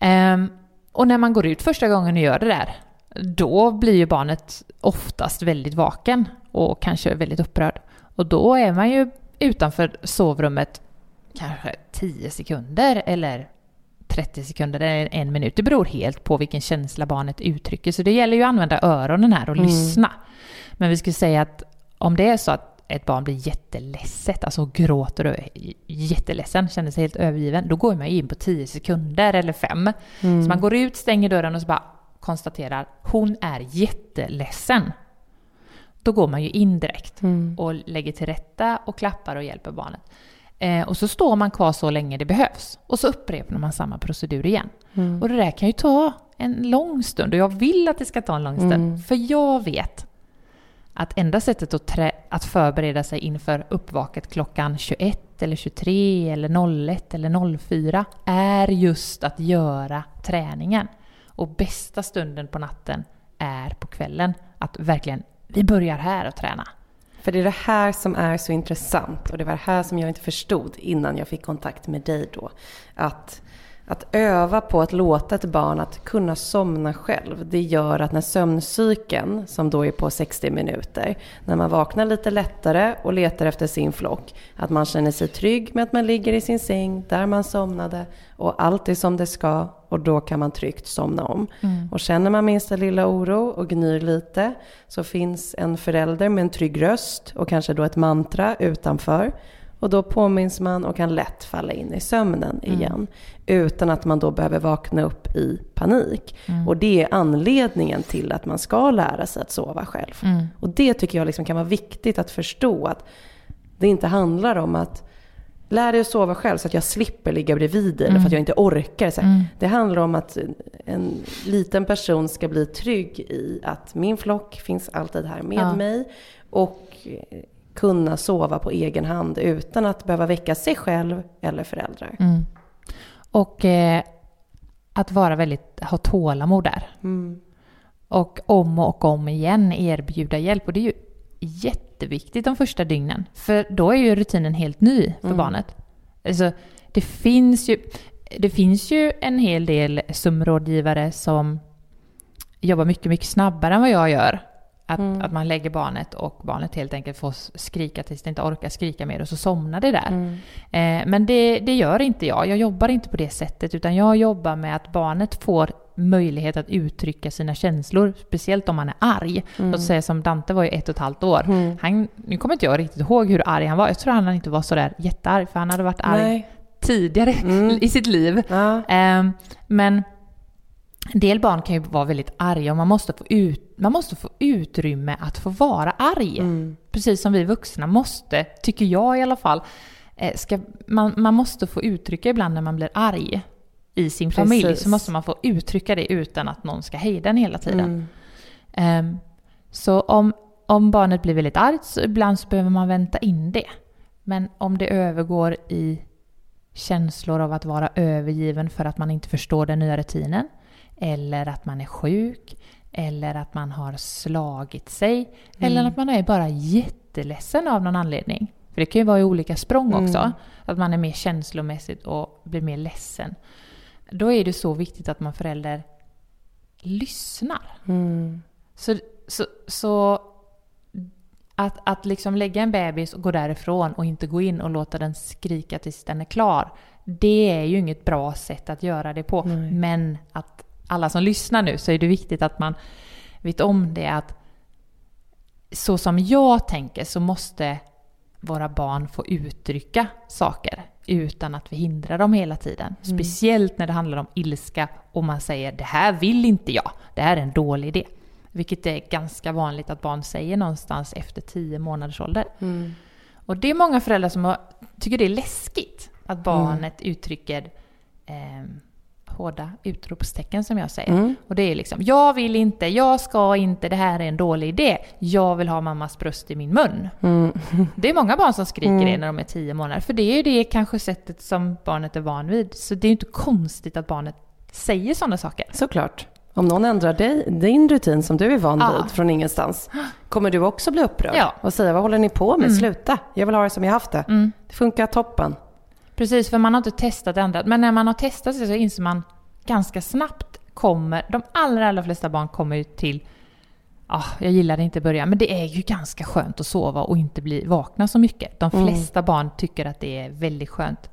Um, och när man går ut första gången och gör det där, då blir ju barnet oftast väldigt vaken och kanske väldigt upprörd. Och då är man ju utanför sovrummet kanske 10 sekunder eller 30 sekunder eller en minut. Det beror helt på vilken känsla barnet uttrycker. Så det gäller ju att använda öronen här och mm. lyssna. Men vi skulle säga att om det är så att ett barn blir jätteledset, alltså gråter och är jätteledsen, känner sig helt övergiven, då går man in på 10 sekunder eller 5. Mm. Så man går ut, stänger dörren och så bara konstaterar, hon är jätteledsen då går man ju in direkt mm. och lägger till rätta och klappar och hjälper barnet. Eh, och så står man kvar så länge det behövs. Och så upprepar man samma procedur igen. Mm. Och det där kan ju ta en lång stund och jag vill att det ska ta en lång stund. Mm. För jag vet att enda sättet att, trä- att förbereda sig inför uppvaket klockan 21 eller 23 eller 01 eller 04 är just att göra träningen. Och bästa stunden på natten är på kvällen. Att verkligen vi börjar här och träna. För det är det här som är så intressant och det var det här som jag inte förstod innan jag fick kontakt med dig då. Att att öva på att låta ett barn att kunna somna själv, det gör att när sömncykeln, som då är på 60 minuter, när man vaknar lite lättare och letar efter sin flock, att man känner sig trygg med att man ligger i sin säng där man somnade och allt är som det ska och då kan man tryggt somna om. Mm. Och känner man minsta lilla oro och gnyr lite så finns en förälder med en trygg röst och kanske då ett mantra utanför och då påminns man och kan lätt falla in i sömnen mm. igen. Mm. Utan att man då behöver vakna upp i panik. Mm. Och det är anledningen till att man ska lära sig att sova själv. Mm. Och det tycker jag liksom kan vara viktigt att förstå. Att det inte handlar om att lära dig att sova själv så att jag slipper ligga bredvid dig eller för att jag inte orkar. Så mm. Det handlar om att en liten person ska bli trygg i att min flock finns alltid här med ja. mig. Och kunna sova på egen hand utan att behöva väcka sig själv eller föräldrar. Mm. Och eh, att vara väldigt, ha tålamod där. Mm. Och om och om igen erbjuda hjälp. Och det är ju jätteviktigt de första dygnen. För då är ju rutinen helt ny för mm. barnet. Alltså, det finns ju, det finns ju en hel del sumrådgivare som jobbar mycket, mycket snabbare än vad jag gör. Att, mm. att man lägger barnet och barnet helt enkelt får skrika tills det inte orkar skrika mer och så somnar det där. Mm. Eh, men det, det gör inte jag. Jag jobbar inte på det sättet utan jag jobbar med att barnet får möjlighet att uttrycka sina känslor, speciellt om man är arg. Mm. Låt säga som Dante var ju ett och ett halvt år. Mm. Han, nu kommer inte jag riktigt ihåg hur arg han var. Jag tror han inte var sådär jättearg för han hade varit arg Nej. tidigare <laughs> mm. i sitt liv. Ja. Eh, men en del barn kan ju vara väldigt arga och man måste få, ut, man måste få utrymme att få vara arg. Mm. Precis som vi vuxna måste, tycker jag i alla fall. Eh, ska, man, man måste få uttrycka ibland när man blir arg i sin Precis. familj. Så måste man få uttrycka det utan att någon ska hejda en hela tiden. Mm. Um, så om, om barnet blir väldigt argt så ibland så behöver man vänta in det. Men om det övergår i känslor av att vara övergiven för att man inte förstår den nya rutinen. Eller att man är sjuk. Eller att man har slagit sig. Eller att man är bara jätteledsen av någon anledning. För det kan ju vara i olika språng också. Mm. Att man är mer känslomässigt och blir mer ledsen. Då är det så viktigt att man förälder lyssnar. Mm. Så, så, så att, att liksom lägga en bebis och gå därifrån och inte gå in och låta den skrika tills den är klar. Det är ju inget bra sätt att göra det på. Nej. Men att alla som lyssnar nu så är det viktigt att man vet om det att så som jag tänker så måste våra barn få uttrycka saker utan att vi hindrar dem hela tiden. Speciellt när det handlar om ilska och man säger det här vill inte jag, det här är en dålig idé. Vilket är ganska vanligt att barn säger någonstans efter 10 månaders ålder. Mm. Och det är många föräldrar som har, tycker det är läskigt att barnet uttrycker eh, hårda utropstecken som jag säger. Mm. Och det är liksom, jag vill inte, jag ska inte, det här är en dålig idé. Jag vill ha mammas bröst i min mun. Mm. <laughs> Det är många barn som skriker Mm. det när de är 10 månader. För det är ju det kanske sättet som barnet är van vid. Så det är ju inte konstigt att barnet säger sådana saker. Såklart. Om någon ändrar dig, din rutin som du är van Ja. vid från ingenstans, kommer du också bli upprörd Ja. och säga vad håller ni på med? Mm. Sluta, jag vill ha det som jag haft det. Mm. Det funkar toppen. Precis, för man har inte testat ändra. Men när man har testat det så inser man ganska snabbt kommer, de allra, allra flesta barn kommer ju till Ah, jag gillade inte början, men det är ju ganska skönt att sova och inte bli vakna så mycket. De Mm. flesta barn tycker att det är väldigt skönt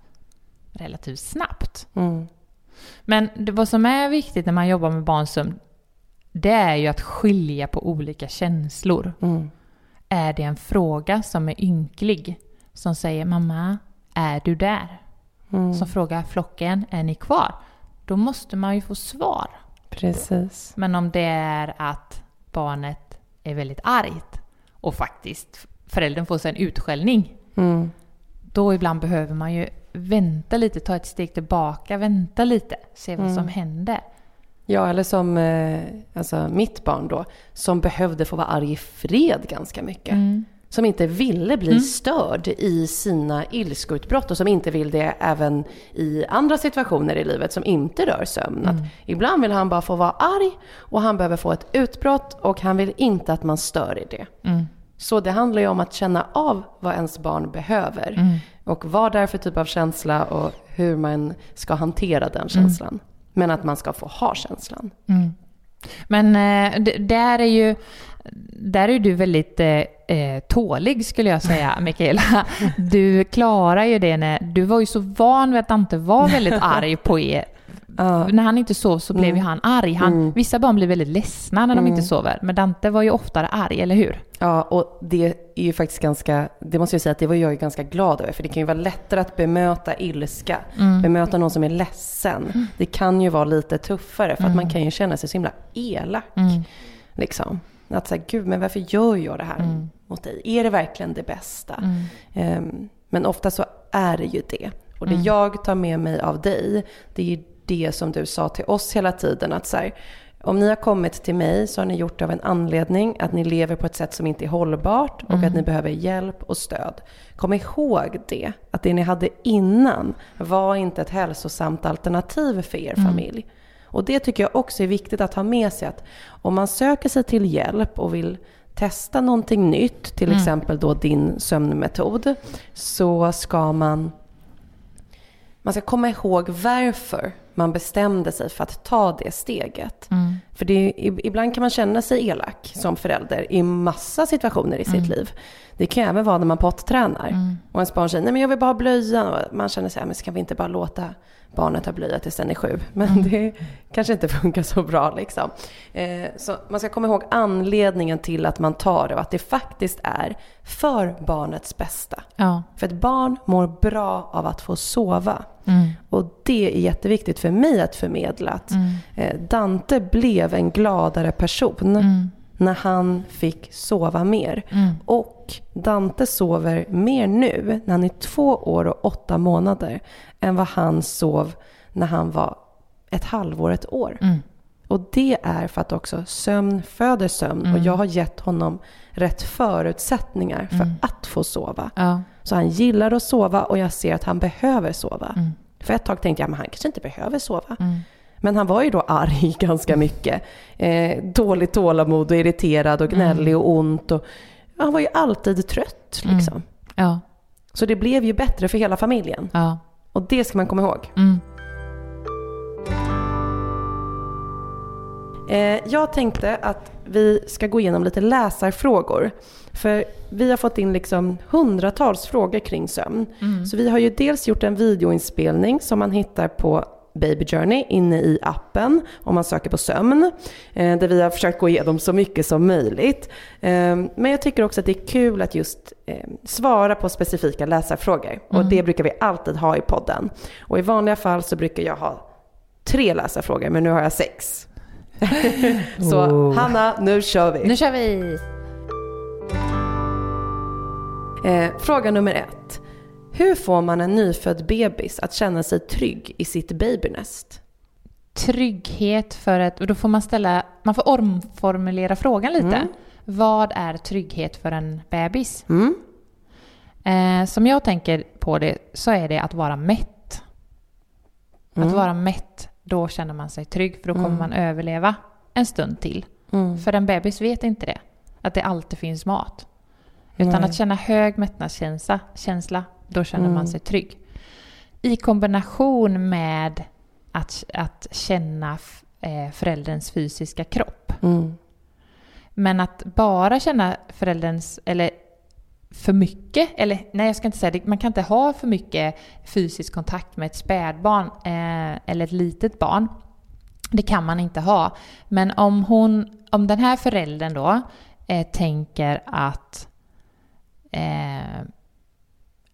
relativt snabbt. Mm. Men det, vad som är viktigt när man jobbar med barnsömn, det är ju att skilja på olika känslor. Mm. Är det en fråga som är ynklig, som säger mamma, är du där? Mm. Som frågar flocken, är ni kvar? Då måste man ju få svar. Precis. Men om det är att barnet är väldigt argt och faktiskt föräldern får sig en utskällning, Mm. då ibland behöver man ju vänta lite, ta ett steg tillbaka, vänta lite, se vad Mm. som händer. Ja, eller som eh, alltså mitt barn då, som behövde få vara arg i fred ganska mycket. Mm. Som inte ville bli Mm. störd i sina ilskoutbrott och som inte vill det även i andra situationer i livet som inte rör sömn. Att ibland vill han bara få vara arg och han behöver få ett utbrott och han vill inte att man stör i det. Mm. Så det handlar ju om att känna av vad ens barn behöver Mm. och vad det är för typ av känsla och hur man ska hantera den känslan. Men att man ska få ha känslan. Mm. Men eh, där är ju där är du väldigt eh, eh, tålig skulle jag säga, Mikaela. Du klarar ju det när... Du var ju så van vid att Dante var väldigt <laughs> arg på er. Ja. När han inte sov så blev Mm. ju han arg. Han, Mm. Vissa barn blir väldigt ledsna när de Mm. inte sover. Men Dante var ju oftare arg, eller hur? Ja, och det är ju faktiskt ganska, det måste jag säga att det var jag ju ganska glad över. För det kan ju vara lättare att bemöta ilska, Mm. bemöta någon som är ledsen. Det kan ju vara lite tuffare för att Mm. man kan ju känna sig så himla elak. Mm. Liksom. Att säga, gud men varför gör jag det här Mm. mot dig? Är det verkligen det bästa? Mm. Ehm, men ofta så är det ju det. Och det Mm. jag tar med mig av dig, det är det som du sa till oss hela tiden. Att så här, om ni har kommit till mig så har ni gjort det av en anledning, att ni lever på ett sätt som inte är hållbart och Mm. att ni behöver hjälp och stöd. Kom ihåg det, att det ni hade innan var inte ett hälsosamt alternativ för er Mm. Och det tycker jag också är viktigt att ha med sig att om man söker sig till hjälp och vill testa någonting nytt, till Mm. exempel då din sömnmetod, så ska man man ska komma ihåg varför man bestämde sig för att ta det steget. Mm. För det ibland kan man känna sig elak som förälder i massa situationer i sitt liv. Det kan ju även vara när man pottränar. Mm. Och ens barn säger, nej men jag vill bara ha blöjan. Man känner sig, men ska vi inte bara låta barnet ha blöja tills den är sju? Men det kanske inte funkar så bra liksom. Eh, så man ska komma ihåg anledningen till att man tar det och att det faktiskt är för barnets bästa. Ja. För ett barn mår bra av att få sova. Mm. Och det är jätteviktigt för mig att förmedla att Mm. eh, Dante blev en gladare person Mm. när han fick sova mer. Mm. Och Dante sover mer nu, när han är två år och åtta månader, än vad han sov när han var ett halvår, ett år. Mm. Och det är för att också sömn föder sömn. Mm. Och jag har gett honom rätt förutsättningar för Mm. att få sova. Ja. Så han gillar att sova och jag ser att han behöver sova. Mm. För ett tag tänkte jag, men han kanske inte behöver sova. Mm. Men han var ju då arg <laughs> ganska mycket. Eh, dåligt tålamod och irriterad och gnällig och ont. Och, han var ju alltid trött liksom. Ja. Så det blev ju bättre för hela familjen. Ja. Och det ska man komma ihåg. Mm. Eh, jag tänkte att vi ska gå igenom lite läsarfrågor. För vi har fått in liksom hundratals frågor kring sömn. Mm. Så vi har ju dels gjort en videoinspelning som man hittar på Baby Journey inne i appen om man söker på sömn. Eh, där vi har försökt gå igenom så mycket som möjligt. Eh, men jag tycker också att det är kul att just eh, svara på specifika läsarfrågor. Och det brukar vi alltid ha i podden. Och i vanliga fall så brukar jag ha tre läsarfrågor men nu har jag sex. <laughs> så Oh. Hanna, nu kör vi. Nu kör vi! Fråga nummer ett. Hur får man en nyfödd bebis att känna sig trygg i sitt babynest? Trygghet för ett... Och då får man ställa... Man får omformulera frågan lite. Mm. Vad är trygghet för en bebis? Mm? Eh, som jag tänker på det så är det att vara mätt. Mm. Att vara mätt, då känner man sig trygg för då kommer man överleva en stund till. Mm. För en bebis vet inte det. Att det alltid finns mat. Utan Nej. att känna hög mättnadskänsla, känsla, då känner Mm. man sig trygg. I kombination med att, att känna eh, förälderns fysiska kropp. Mm. Men att bara känna förälderns, eller för mycket, eller nej jag ska inte säga det, man kan inte ha för mycket fysisk kontakt med ett spädbarn eh, eller ett litet barn. Det kan man inte ha. Men om, hon, om den här föräldern då eh, tänker att eh,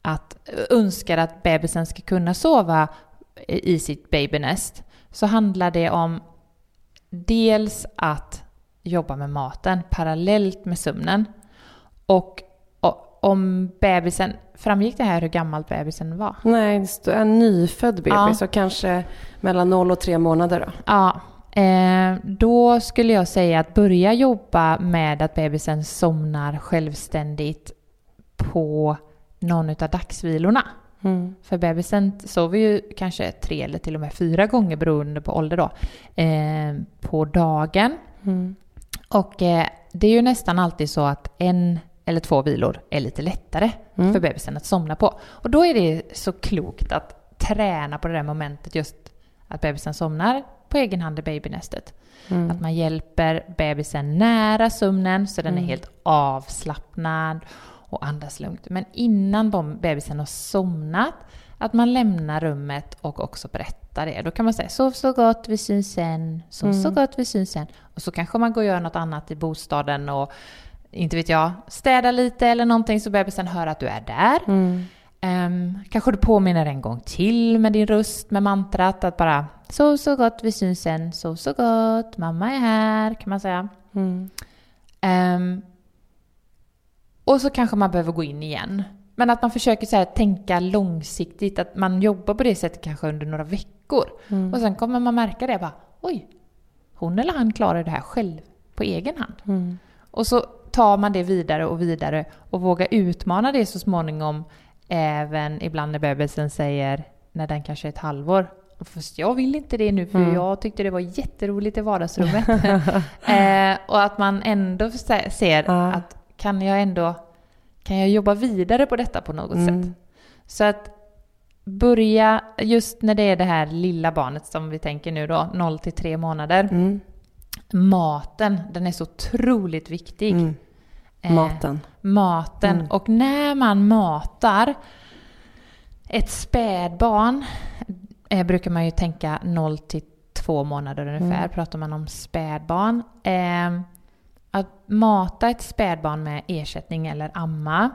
att önskar att bebisen ska kunna sova i sitt babynest så handlar det om dels att jobba med maten parallellt med sömnen. Och, om bebisen, framgick det här hur gammal bebisen var? Nej, en nyfödd bebis, Ja. så kanske mellan 0 och 3 månader då. Ja, eh, då skulle jag säga att börja jobba med att bebisen somnar självständigt på någon av dagsvilorna. Mm. För bebisen sover ju kanske tre eller till och med fyra gånger beroende på ålder då, eh, på dagen. Mm. Och eh, det är ju nästan alltid så att en eller två vilor är lite lättare Mm. för bebisen att somna på. Och då är det så klokt att träna på det där momentet just att bebisen somnar på egen hand i babynästet. Mm. Att man hjälper bebisen nära sömnen så den är helt avslappnad och andas lugnt. Men innan bebisen har somnat, att man lämnar rummet och också berättar det. Då kan man säga sov så gott, vi syns sen. Sov så gott, vi syns sen. Och så kanske man går och gör något annat i bostaden och inte vet jag, städa lite eller någonting så bebisen hör att du är där. Mm. Ehm, kanske du påminner en gång till med din röst, med mantrat att bara sov så gott, vi syns sen, sov så gott, mamma är här, kan man säga. Mm. Ehm, och så kanske man behöver gå in igen. Men att man försöker så här, tänka långsiktigt, att man jobbar på det sättet kanske under några veckor. Mm. Och sen kommer man märka det bara, oj, hon eller han klarar det här själv på egen hand. Mm. Och så tar man det vidare och vidare och vågar utmana det så småningom även ibland när bebisen säger, när den kanske är ett halvår, Fast jag vill inte det nu för Mm. jag tyckte det var jätteroligt i vardagsrummet. <laughs> eh, och att man ändå se- ser att kan jag ändå kan jag jobba vidare på detta på något Mm. sätt. Så att börja just när det är det här lilla barnet som vi tänker nu då, 0 till 3 månader. Mm. Maten, den är så otroligt viktig. Mm. Eh, Maten. maten. Mm. Och när man matar ett spädbarn, eh, brukar man ju tänka 0 till 2 månader ungefär, Mm. pratar man om spädbarn. Eh, mata ett spädbarn med ersättning eller amma,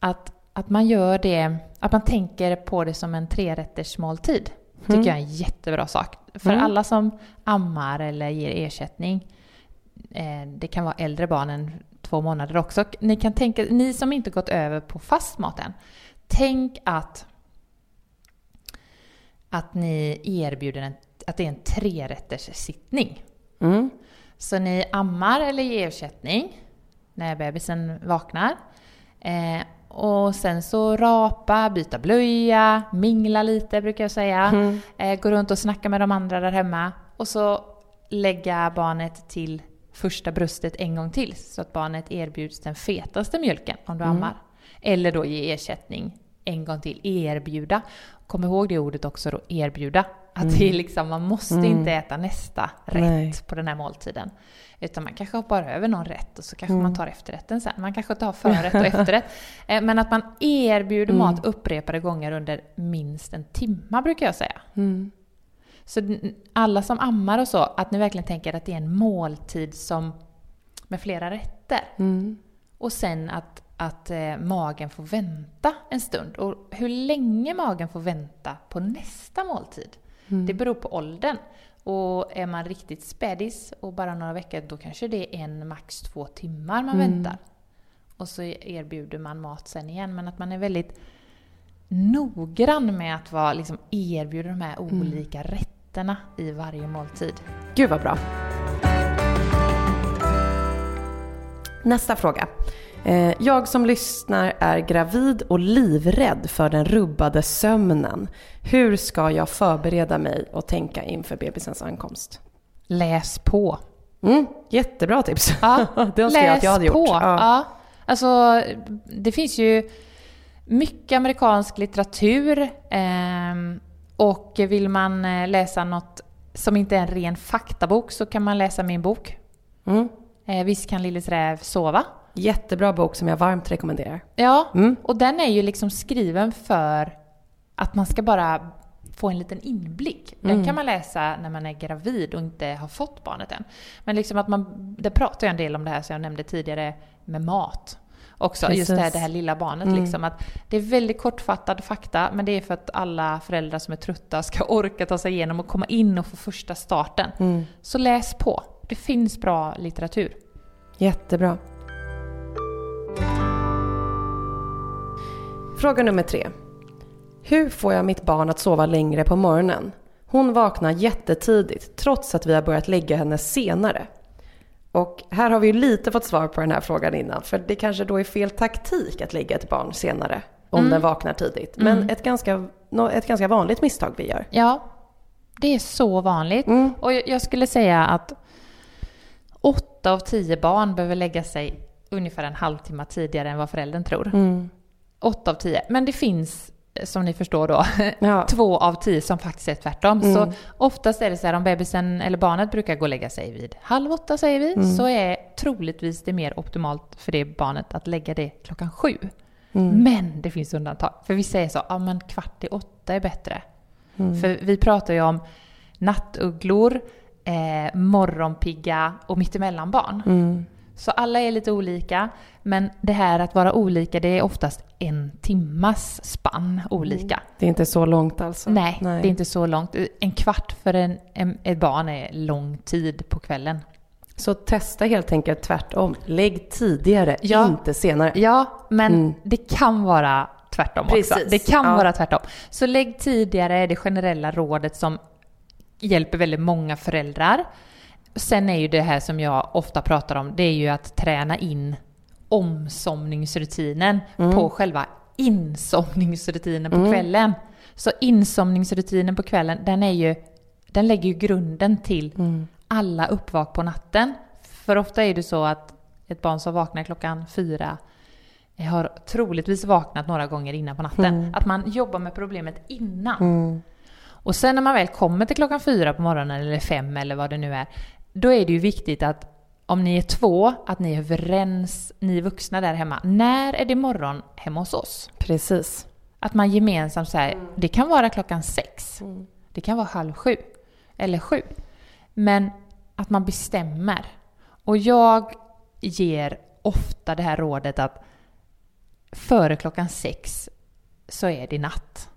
att, att man gör det, att man tänker på det som en trerätters måltid. tycker Mm. jag är en jättebra sak. För Mm. alla som ammar eller ger ersättning, eh, det kan vara äldre barn än två månader också. Ni, kan tänka, ni som inte gått över på fast mat än, tänk att, att ni erbjuder en, att det är en trerätters sittning. Mm. Så ni ammar eller ger ersättning när bebisen vaknar. Eh, och sen så rapa, byta blöja, mingla lite brukar jag säga. Mm. Eh, gå runt och snacka med de andra där hemma. Och så lägga barnet till första bröstet en gång till så att barnet erbjuds den fetaste mjölken om du Mm. ammar. Eller då ge ersättning en gång till, erbjuda. Kom ihåg det ordet också då, erbjuda. Att det är liksom, man måste Mm. inte äta nästa rätt Nej. på den här måltiden. Utan man kanske hoppar över någon rätt och så kanske Mm. man tar efterrätten sen. Man kanske tar förrätt och efterrätt. <laughs> Eh, Men att man erbjuder Mm. mat upprepade gånger under minst en timme brukar jag säga. Mm. Så alla som ammar och så, att ni verkligen tänker att det är en måltid som med flera rätter. Mm. Och sen att, att eh, magen får vänta en stund. Och hur länge magen får vänta på nästa måltid, Mm. det beror på åldern. Och är man riktigt spädis och bara några veckor, då kanske det är en max två timmar man Mm. väntar. Och så erbjuder man mat sen igen. Men att man är väldigt noggrann med att vara, liksom, erbjuda de här Mm. olika rätterna i varje måltid. Gud vad bra. Nästa fråga. Eh, Jag som lyssnar är gravid och livrädd för den rubbade sömnen. Hur ska jag förbereda mig och tänka inför bebisens ankomst? Läs på! Mm, jättebra tips. Ja, <laughs> det önskar jag att jag hade på. gjort. Ja. Ja. Alltså, det finns ju mycket amerikansk litteratur. ehm, och vill man eh, läsa något som inte är en ren faktabok så kan man läsa min bok. Mm. Eh, Visst kan Lillis räv sova? Jättebra bok som jag varmt rekommenderar. Ja, Mm. och den är ju liksom skriven för att man ska bara få en liten inblick. Den Mm. kan man läsa när man är gravid och inte har fått barnet än. Men liksom att man, det pratar jag en del om det här som jag nämnde tidigare med mat. Också just det här, Precis. det här lilla barnet Mm. liksom. Att det är väldigt kortfattad fakta men det är för att alla föräldrar som är trötta ska <laughs> orka ta sig igenom och komma in och få första starten. Mm. Så läs på. Det finns bra litteratur. Jättebra. Fråga nummer tre. Hur får jag mitt barn att sova längre på morgonen? Hon vaknar jättetidigt trots att vi har börjat lägga henne senare. Och här har vi ju lite fått svar på den här frågan innan. För det kanske då är fel taktik att lägga ett barn senare om Mm. den vaknar tidigt. Men ett, ganska, ett ganska vanligt misstag vi gör. Ja, det är så vanligt. Mm. Och jag jag skulle säga att åtta av tio barn behöver lägga sig ungefär en halvtimme tidigare än vad föräldern tror. Mm. Åtta av tio. Men det finns, eh, som ni förstår då, <laughs> Ja. två av tio som faktiskt är tvärtom. Mm. Så oftast är det så här om bebisen eller barnet brukar gå och lägga sig vid halv åtta säger vi, Mm. så är troligtvis det mer optimalt för det barnet att lägga det klockan sju. Mm. Men det finns undantag. För vi säger så, ja men kvart i åtta är bättre. Mm. För vi pratar ju om nattugglor, eh, morgonpigga och mittemellanbarn. Mm. Så alla är lite olika. Men det här att vara olika, det är oftast en timmas spann olika. Det är inte så långt alltså? Nej, det är inte så långt. En kvart för en, en, ett barn är lång tid på kvällen. Så testa helt enkelt tvärtom. Lägg tidigare, Ja. inte senare. Ja, men Mm. det kan vara tvärtom också. Precis, Det kan ja. vara tvärtom. Så lägg tidigare är det generella rådet som hjälper väldigt många föräldrar. Sen är ju det här som jag ofta pratar om, det är ju att träna in omsomningsrutinen Mm. på själva insomningsrutinen på kvällen. Så insomningsrutinen på kvällen, den är ju, den lägger ju grunden till Mm. alla uppvak på natten. För ofta är det så att ett barn som vaknar klockan fyra har troligtvis vaknat några gånger innan på natten. Mm. Att man jobbar med problemet innan. Mm. Och sen när man väl kommer till klockan fyra på morgonen eller fem eller vad det nu är. Då är det ju viktigt att om ni är två, att ni är överens, ni vuxna där hemma. När är det morgon hemma hos oss? Precis. Att man gemensamt säger, det kan vara klockan sex. Mm. Det kan vara halv sju. Eller sju. Men att man bestämmer. Och jag ger ofta det här rådet att före klockan sex så är det natt.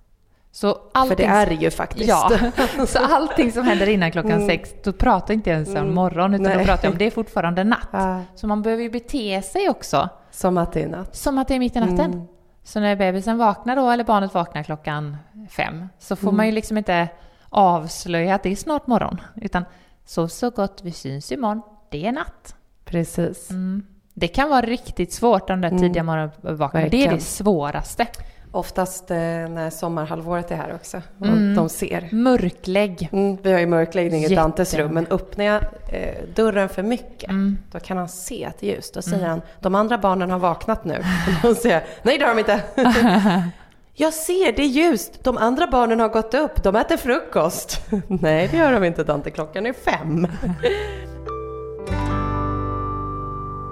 Så För allting, det är det ju faktiskt. Ja, <laughs> så allting som händer innan klockan Mm. sex, då pratar inte ens om Mm. morgon, utan då Nej. pratar jag om det är fortfarande natt. Ja, Så man behöver ju bete sig också som att det är natt. som att det är mitt i natten. Mm. Så när bebisen vaknar då, eller barnet vaknar klockan fem, så får Mm. man ju liksom inte avslöja att det är snart morgon. Utan så så gott vi syns imorgon, det är natt. Precis. Mm. Det kan vara riktigt svårt de där tidiga morgonvaknarna. Det är det svåraste. Oftast eh, när sommarhalvåret är här också. Och Mm. de ser. Mörklägg. Mm, vi har ju mörkläggning i Jätte- Dantes rum, men öppnar jag eh, dörren för mycket, Mm. då kan han se är ljus. Då säger han, de andra barnen har vaknat nu. <laughs> Och då säger jag, nej det har de inte. <laughs> jag ser, det är ljust. De andra barnen har gått upp, de äter frukost. <laughs> nej, det gör de inte Dante, klockan är fem.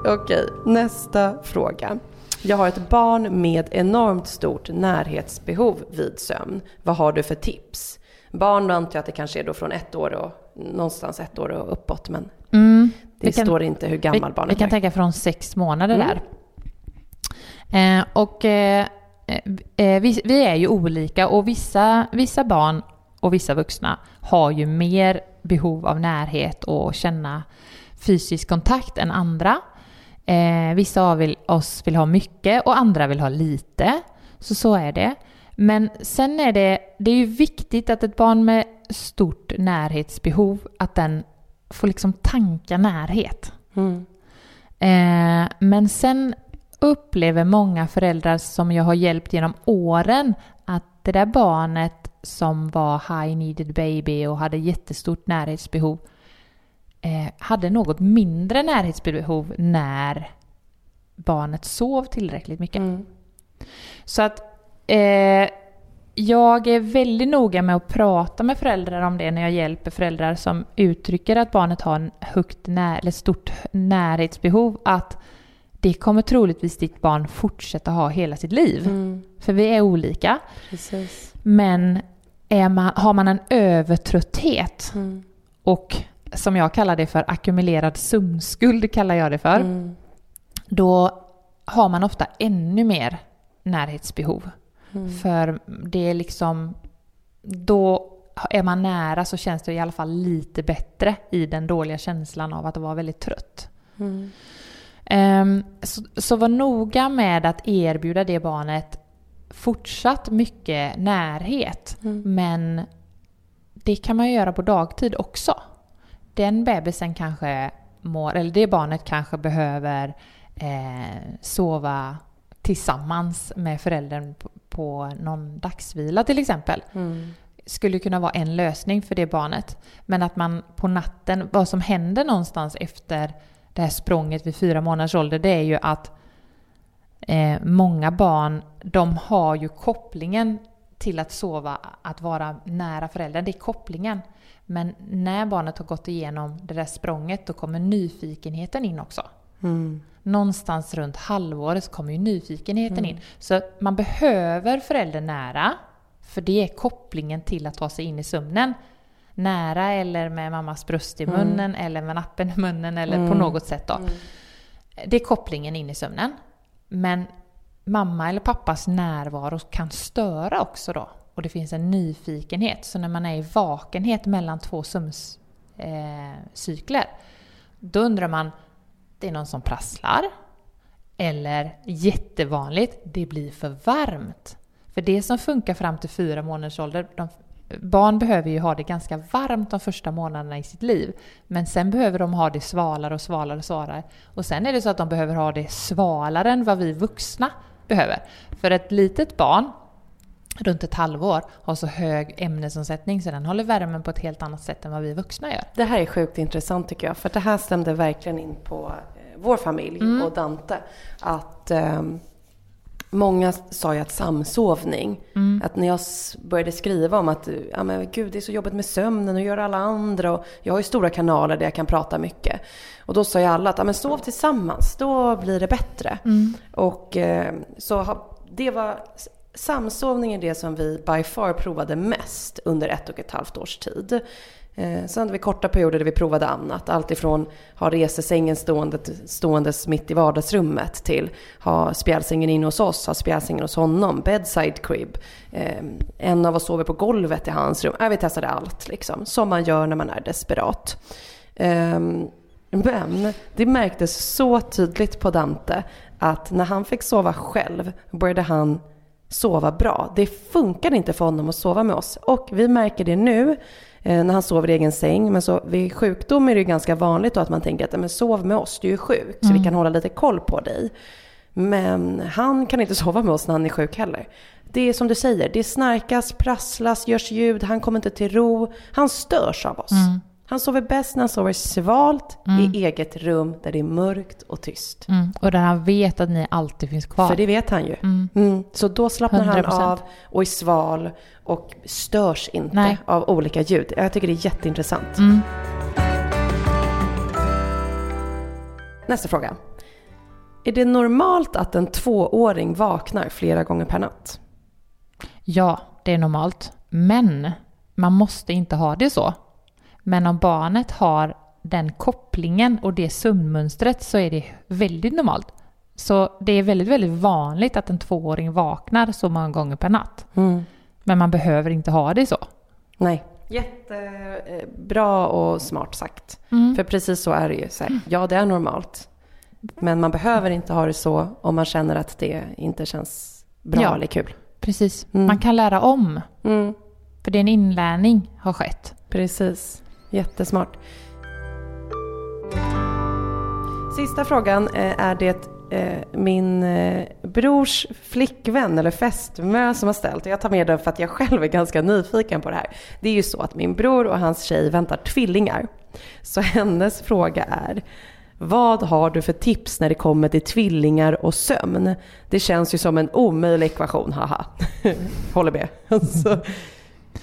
Okej, nästa fråga. Jag har ett barn med enormt stort närhetsbehov vid sömn. Vad har du för tips? Barn antar jag att det kanske är då från ett år och någonstans ett år och uppåt, men Mm. det kan- står inte hur gammal vi, barnet vi kan är. tänka från sex månader Mm. där. Eh, och eh, eh, vi, vi är ju olika och vissa, vissa barn och vissa vuxna har ju mer behov av närhet och känna fysisk kontakt än andra. Eh, vissa av oss vill ha mycket och andra vill ha lite. Så så är det. Men sen är det, det är ju viktigt att ett barn med stort närhetsbehov, att den får liksom tanka närhet. Mm. Eh, men sen upplever många föräldrar som jag har hjälpt genom åren att det där barnet som var high needed baby och hade jättestort närhetsbehov eh, hade något mindre närhetsbehov när barnet sov tillräckligt mycket. Mm. Så att eh, jag är väldigt noga med att prata med föräldrar om det när jag hjälper föräldrar som uttrycker att barnet har en högt när, eller stort närhetsbehov. Att det kommer troligtvis ditt barn fortsätta ha hela sitt liv. Mm. För vi är olika. Precis. Men man, har man en övertrötthet Mm. och som jag kallar det för ackumulerad sömnskuld kallar jag det för. Mm. Då har man ofta ännu mer närhetsbehov. Mm. För det är liksom... Då är man nära så känns det i alla fall lite bättre i den dåliga känslan av att vara väldigt trött. Mm. Ehm, så, så var noga med att erbjuda det barnet fortsatt mycket närhet. Mm. Men det kan man göra på dagtid också. Den bebisen kanske mår, eller det barnet kanske behöver eh, sova tillsammans med föräldern på, på någon dagsvila till exempel. Mm. Skulle kunna vara en lösning för det barnet. Men att man på natten, vad som händer någonstans efter det här språnget vid fyra månaders ålder, det är ju att eh, många barn, de har ju kopplingen till att sova, att vara nära föräldern. Det är kopplingen. Men när barnet har gått igenom det där språnget, då kommer nyfikenheten in också. Mm. Någonstans runt halvåret kommer ju nyfikenheten in. Så man behöver föräldern nära, för det är kopplingen till att ta sig in i sömnen. Nära eller med mammas bröst i munnen eller med nappen i munnen eller på Mm. något sätt då. Det är kopplingen in i sömnen. Men mamma eller pappas närvaro kan störa också då. Och det finns en nyfikenhet. Så när man är i vakenhet mellan två sömncykler, eh, då undrar man, det är någon som prasslar? Eller jättevanligt, det blir för varmt. För det som funkar fram till fyra månaders ålder, de, barn behöver ju ha det ganska varmt de första månaderna i sitt liv. Men sen behöver de ha det svalare och svalare och svalare. Och sen är det så att de behöver ha det svalare än vad vi vuxna behöver. För ett litet barn, runt ett halvår, har så hög ämnesomsättning så den håller värmen på ett helt annat sätt än vad vi vuxna gör. Det här är sjukt intressant tycker jag, för det här stämde verkligen in på eh, vår familj Mm. och Dante. Att ehm, många sa ju att samsovning, Mm. att när jag började skriva om att ja, men gud, det är så jobbigt med sömnen och gör alla andra och jag har ju stora kanaler där jag kan prata mycket. Och då sa ju alla att ja, men sov tillsammans, då blir det bättre. Mm. Och eh, så har, det var samsovning är det som vi by far provade mest under ett och ett halvt års tid. Eh, sen hade vi korta perioder där vi provade annat. Allt ifrån ha resesängen stående, ståendes mitt i vardagsrummet till ha spjälsängen inne hos oss, ha spjälsängen hos honom, bedside crib. Eh, en av oss sover på golvet i hans rum. Äh, vi testade allt liksom, som man gör när man är desperat. Eh, men det märktes så tydligt på Dante att när han fick sova själv började han sova bra. Det funkar inte för honom att sova med oss. Och vi märker det nu eh, när han sover i egen säng. Men så vid sjukdom är det ju ganska vanligt då att man tänker att men sov med oss, du är sjuk, så vi kan hålla lite koll på dig. Men han kan inte <laughs> sova med oss när han är sjuk heller. Det är som du säger, det snarkas, prasslas, görs ljud, han kommer inte till ro. Han störs av oss. Han sover bäst när han sover svalt i eget rum där det är mörkt och tyst. Mm. Och där han vet att ni alltid finns kvar. För det vet han ju. Mm. Så då slappnar han 100%. av och är sval och störs inte Nej. av olika ljud. Jag tycker det är jätteintressant. Mm. Nästa fråga. Är det normalt att en tvååring vaknar flera gånger per natt? Ja, det är normalt. Men man måste inte ha det så. Men om barnet har den kopplingen och det sömnmönstret så är det väldigt normalt. Så det är väldigt, väldigt vanligt att en tvååring vaknar så många gånger per natt. Men man behöver inte ha det så. Nej. Jättebra och smart sagt. Mm. För precis så är det ju. Så här, ja, det är normalt. Men man behöver inte ha det så om man känner att det inte känns bra Ja. eller kul. Precis. Man kan lära om. Mm. För det är en inlärning har skett. Precis. Jättesmart. Sista frågan eh, är det eh, min eh, brors flickvän eller fästmö som har ställt. Jag tar med den för att jag själv är ganska nyfiken på det här. Det är ju så att min bror och hans tjej väntar tvillingar. Så hennes fråga är vad har du för tips när det kommer till tvillingar och sömn? Det känns ju som en omöjlig ekvation, haha. <laughs> Håller med. <laughs> Alltså,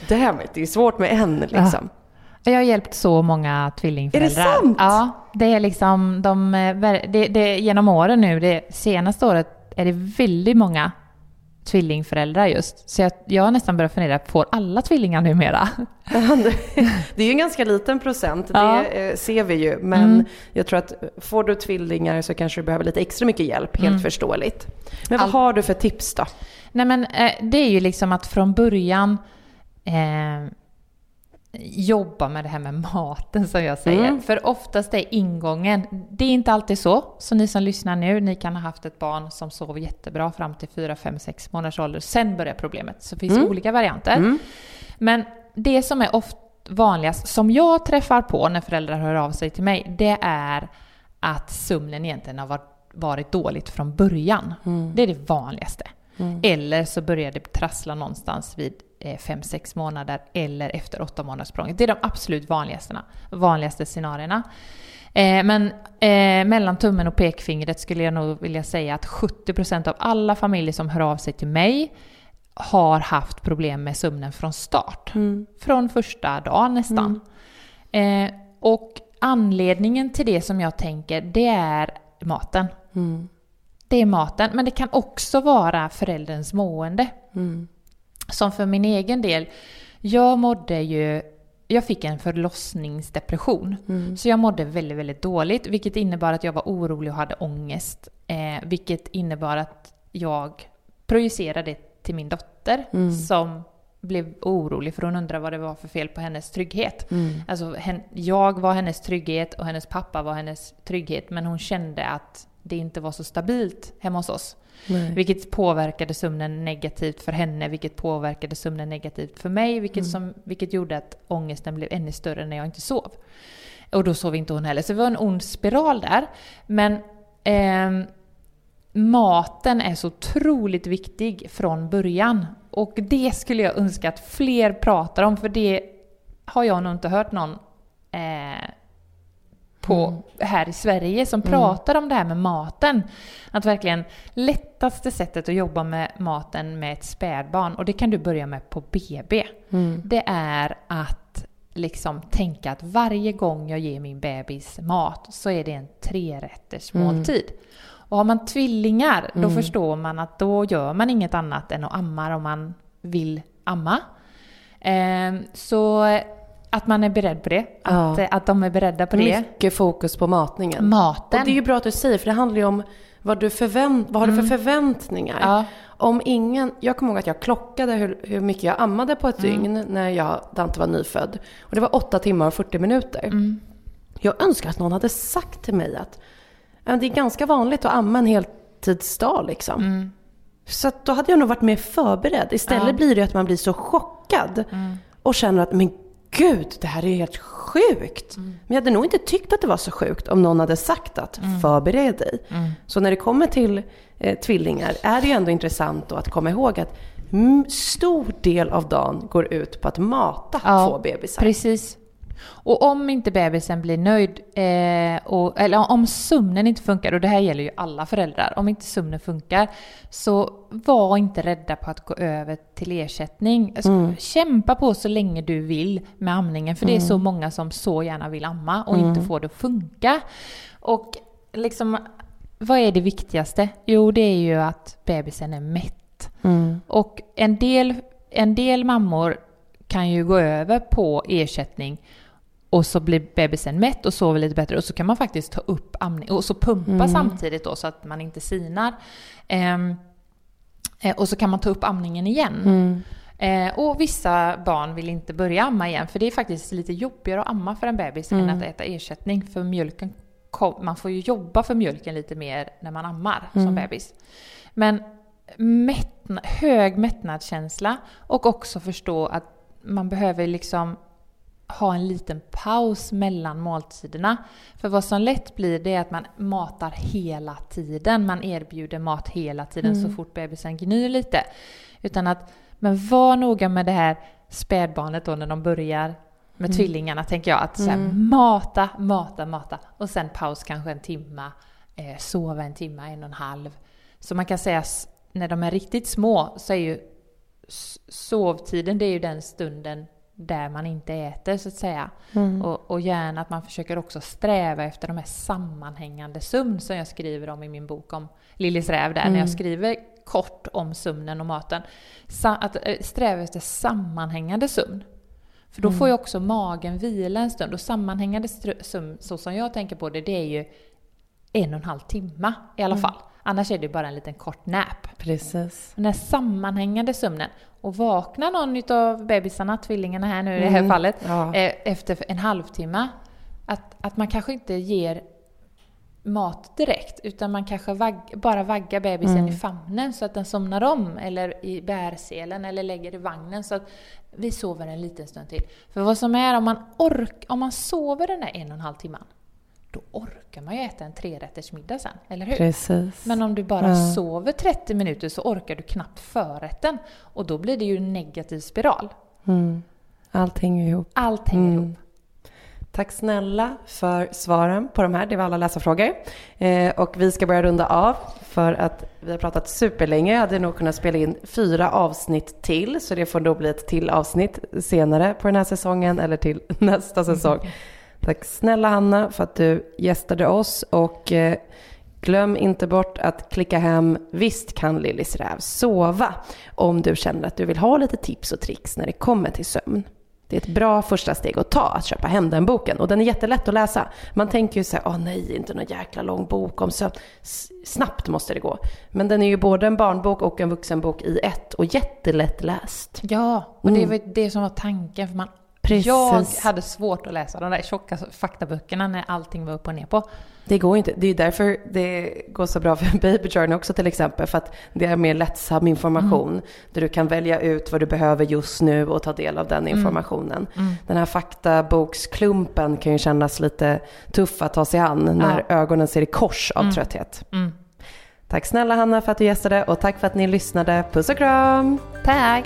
damn it, det är svårt med en liksom. Jag har hjälpt så många tvillingföräldrar. Är det sant? Ja, det är liksom de, eh, det, det, genom åren nu, det senaste året är det väldigt många tvillingföräldrar just. Så jag, jag har nästan börjat fundera, får alla tvillingar numera? <laughs> Det är ju en ganska liten procent, Ja. det eh, ser vi ju. Men Mm. jag tror att får du tvillingar så kanske du behöver lite extra mycket hjälp, helt förståeligt. Men vad Mm. All- har du för tips då? Nej men eh, det är ju liksom att från början eh, jobba med det här med maten som jag säger. Mm. För oftast är ingången, det är inte alltid så. Så ni som lyssnar nu, ni kan ha haft ett barn som sov jättebra fram till 4, 5, 6 månaders ålder. Sen börjar problemet. Så det finns Mm. olika varianter. Men det som är ofta vanligast, som jag träffar på när föräldrar hör av sig till mig, det är att sömnen egentligen har varit, varit dåligt från början. Det är det vanligaste. Eller så börjar det trassla någonstans vid 5-6 månader eller efter 8 månaders språng. Det är de absolut vanligaste, vanligaste scenarierna. Eh, men eh, mellan tummen och pekfingret skulle jag nog vilja säga att 70% av alla familjer som hör av sig till mig har haft problem med sömnen från start. Från första dagen nästan. Eh, och anledningen till det som jag tänker, det är maten. Det är maten, men det kan också vara förälderns mående. Som för min egen del, jag mådde ju jag fick en förlossningsdepression. Så jag mådde väldigt, väldigt dåligt. Vilket innebar att jag var orolig och hade ångest. Eh, vilket innebar att jag projicerade det till min dotter. Som blev orolig för hon undrade vad det var för fel på hennes trygghet. Alltså, hen, jag var hennes trygghet och hennes pappa var hennes trygghet. Men hon kände att det inte var så stabilt hemma hos oss. Vilket påverkade sömnen negativt för henne, vilket påverkade sömnen negativt för mig, vilket, som, vilket gjorde att ångesten blev ännu större när jag inte sov. Och då sov inte hon heller. Så det var en ond spiral där. Men ehm, maten är så otroligt viktig från början. Och det skulle jag önska att fler pratar om, för det har jag nog inte hört någon eh, på, här i Sverige som pratar om det här med maten. Att verkligen lättaste sättet att jobba med maten med ett spädbarn, och det kan du börja med på BB, det är att liksom tänka att varje gång jag ger min bebis mat så är det en trerätters måltid. Och har man tvillingar, då förstår man att då gör man inget annat än att amma om man vill amma. Ehm, så att man är beredd på det. Att, Ja. att de är beredda på det. Mycket fokus på matningen. Maten. Och det är ju bra att du säger, för det handlar ju om vad, du förvänt, vad har du för förväntningar? Ja. Om ingen, jag kommer ihåg att jag klockade hur, hur mycket jag ammade på ett dygn när jag, Dante var nyfödd. Och det var 8 timmar och 40 minuter. Jag önskar att någon hade sagt till mig att det är ganska vanligt att amma en heltidsdag liksom. Så att då hade jag nog varit mer förberedd. Istället Ja. blir det att man blir så chockad och känner att men gud, det här är helt sjukt. Men jag hade nog inte tyckt att det var så sjukt om någon hade sagt att förbered dig. Så när det kommer till eh, tvillingar är det ju ändå intressant att komma ihåg att mm, stor del av dagen går ut på att mata Ja, två bebisar. Precis. Och om inte bebisen blir nöjd, eh, och, eller om sömnen inte funkar, och det här gäller ju alla föräldrar, om inte sömnen funkar, så var inte rädda på att gå över till ersättning. Alltså, Kämpa på så länge du vill med amningen, för det är så många som så gärna vill amma och inte får det att funka. Och liksom, vad är det viktigaste? Jo, det är ju att bebisen är mätt. Mm. Och en del, en del mammor kan ju gå över på ersättning och så blir bebisen mätt och sover lite bättre och så kan man faktiskt ta upp amning och så pumpa samtidigt då så att man inte sinar. Ehm, eh, och så kan man ta upp amningen igen. Mm. Eh, och vissa barn vill inte börja amma igen för det är faktiskt lite jobbigare att amma för en bebis än att äta ersättning för mjölken kom, man får ju jobba för mjölken lite mer när man ammar som bebis. Men mättna, hög mättnadskänsla och också förstå att man behöver liksom ha en liten paus mellan måltiderna. För vad som lätt blir det är att man matar hela tiden. Man erbjuder mat hela tiden så fort bebisen gnyr lite. Utan att, men var noga med det här spädbarnet då när de börjar med tvillingarna tänker jag. Att så här, mata, mata, mata och sen paus kanske en timma. Eh, sova en timma, en och en halv. Så man kan säga när de är riktigt små så är ju sovtiden det är ju den stunden där man inte äter så att säga. Och, och gärna att man försöker också sträva efter de här sammanhängande sömn som jag skriver om i min bok om Lillis räv där. När jag skriver kort om sömnen och maten. Sa, att eh, sträva efter sammanhängande sömn. För då får ju också magen vila en stund. Och sammanhängande sömn, så som jag tänker på det, det är ju en och en halv timme i alla fall. Annars är det bara en liten kort nap. Precis. Den här sammanhängande sömnen. Och vaknar någon av bebisarna, tvillingarna här nu i det här fallet, Ja. eh, efter en halvtimme, att, att man kanske inte ger mat direkt, utan man kanske vagg, bara vaggar bebisen i famnen så att den somnar om, eller i bärselen, eller lägger i vagnen så att vi sover en liten stund till. För vad som är, om man, ork, om man sover den där en och en halv timman, då orkar man ju äta en trerättersmiddag sen, eller hur? Precis. Men om du bara Ja. sover 30 minuter så orkar du knappt förrätten. Och då blir det ju en negativ spiral. Mm. Allt hänger ihop. Allt hänger Mm. ihop. Tack snälla för svaren på de här. Det var alla läsarfrågor. Eh, och vi ska börja runda av för att vi har pratat superlänge. Jag hade nog kunnat spela in fyra avsnitt till. Så det får då bli ett till avsnitt senare på den här säsongen eller till <laughs> nästa säsong. <laughs> Tack snälla Hanna för att du gästade oss. Och eh, glöm inte bort att klicka hem Visst kan Lillis räv sova. Om du känner att du vill ha lite tips och tricks när det kommer till sömn. Det är ett bra första steg att ta, att köpa hem den boken. Och den är jättelätt att läsa. Man tänker ju så här, åh nej, inte någon jäkla lång bok om sömn. Snabbt måste det gå. Men den är ju både en barnbok och en vuxenbok i ett och jättelätt läst. Ja, och det var ju det som var tanken. För man, Mm. Precis. Jag hade svårt att läsa de där tjocka faktaböckerna när allting var upp och ner på. Det går inte. Det är därför det går så bra för <laughs> Baby Journey också till exempel. För att det är mer lättsam information. Där du kan välja ut vad du behöver just nu och ta del av den informationen. Den här faktaboksklumpen kan ju kännas lite tuff att ta sig an när ögonen ser i kors av trötthet. Mm. Tack snälla Hanna för att du gästade och tack för att ni lyssnade. Puss och kram! Tack!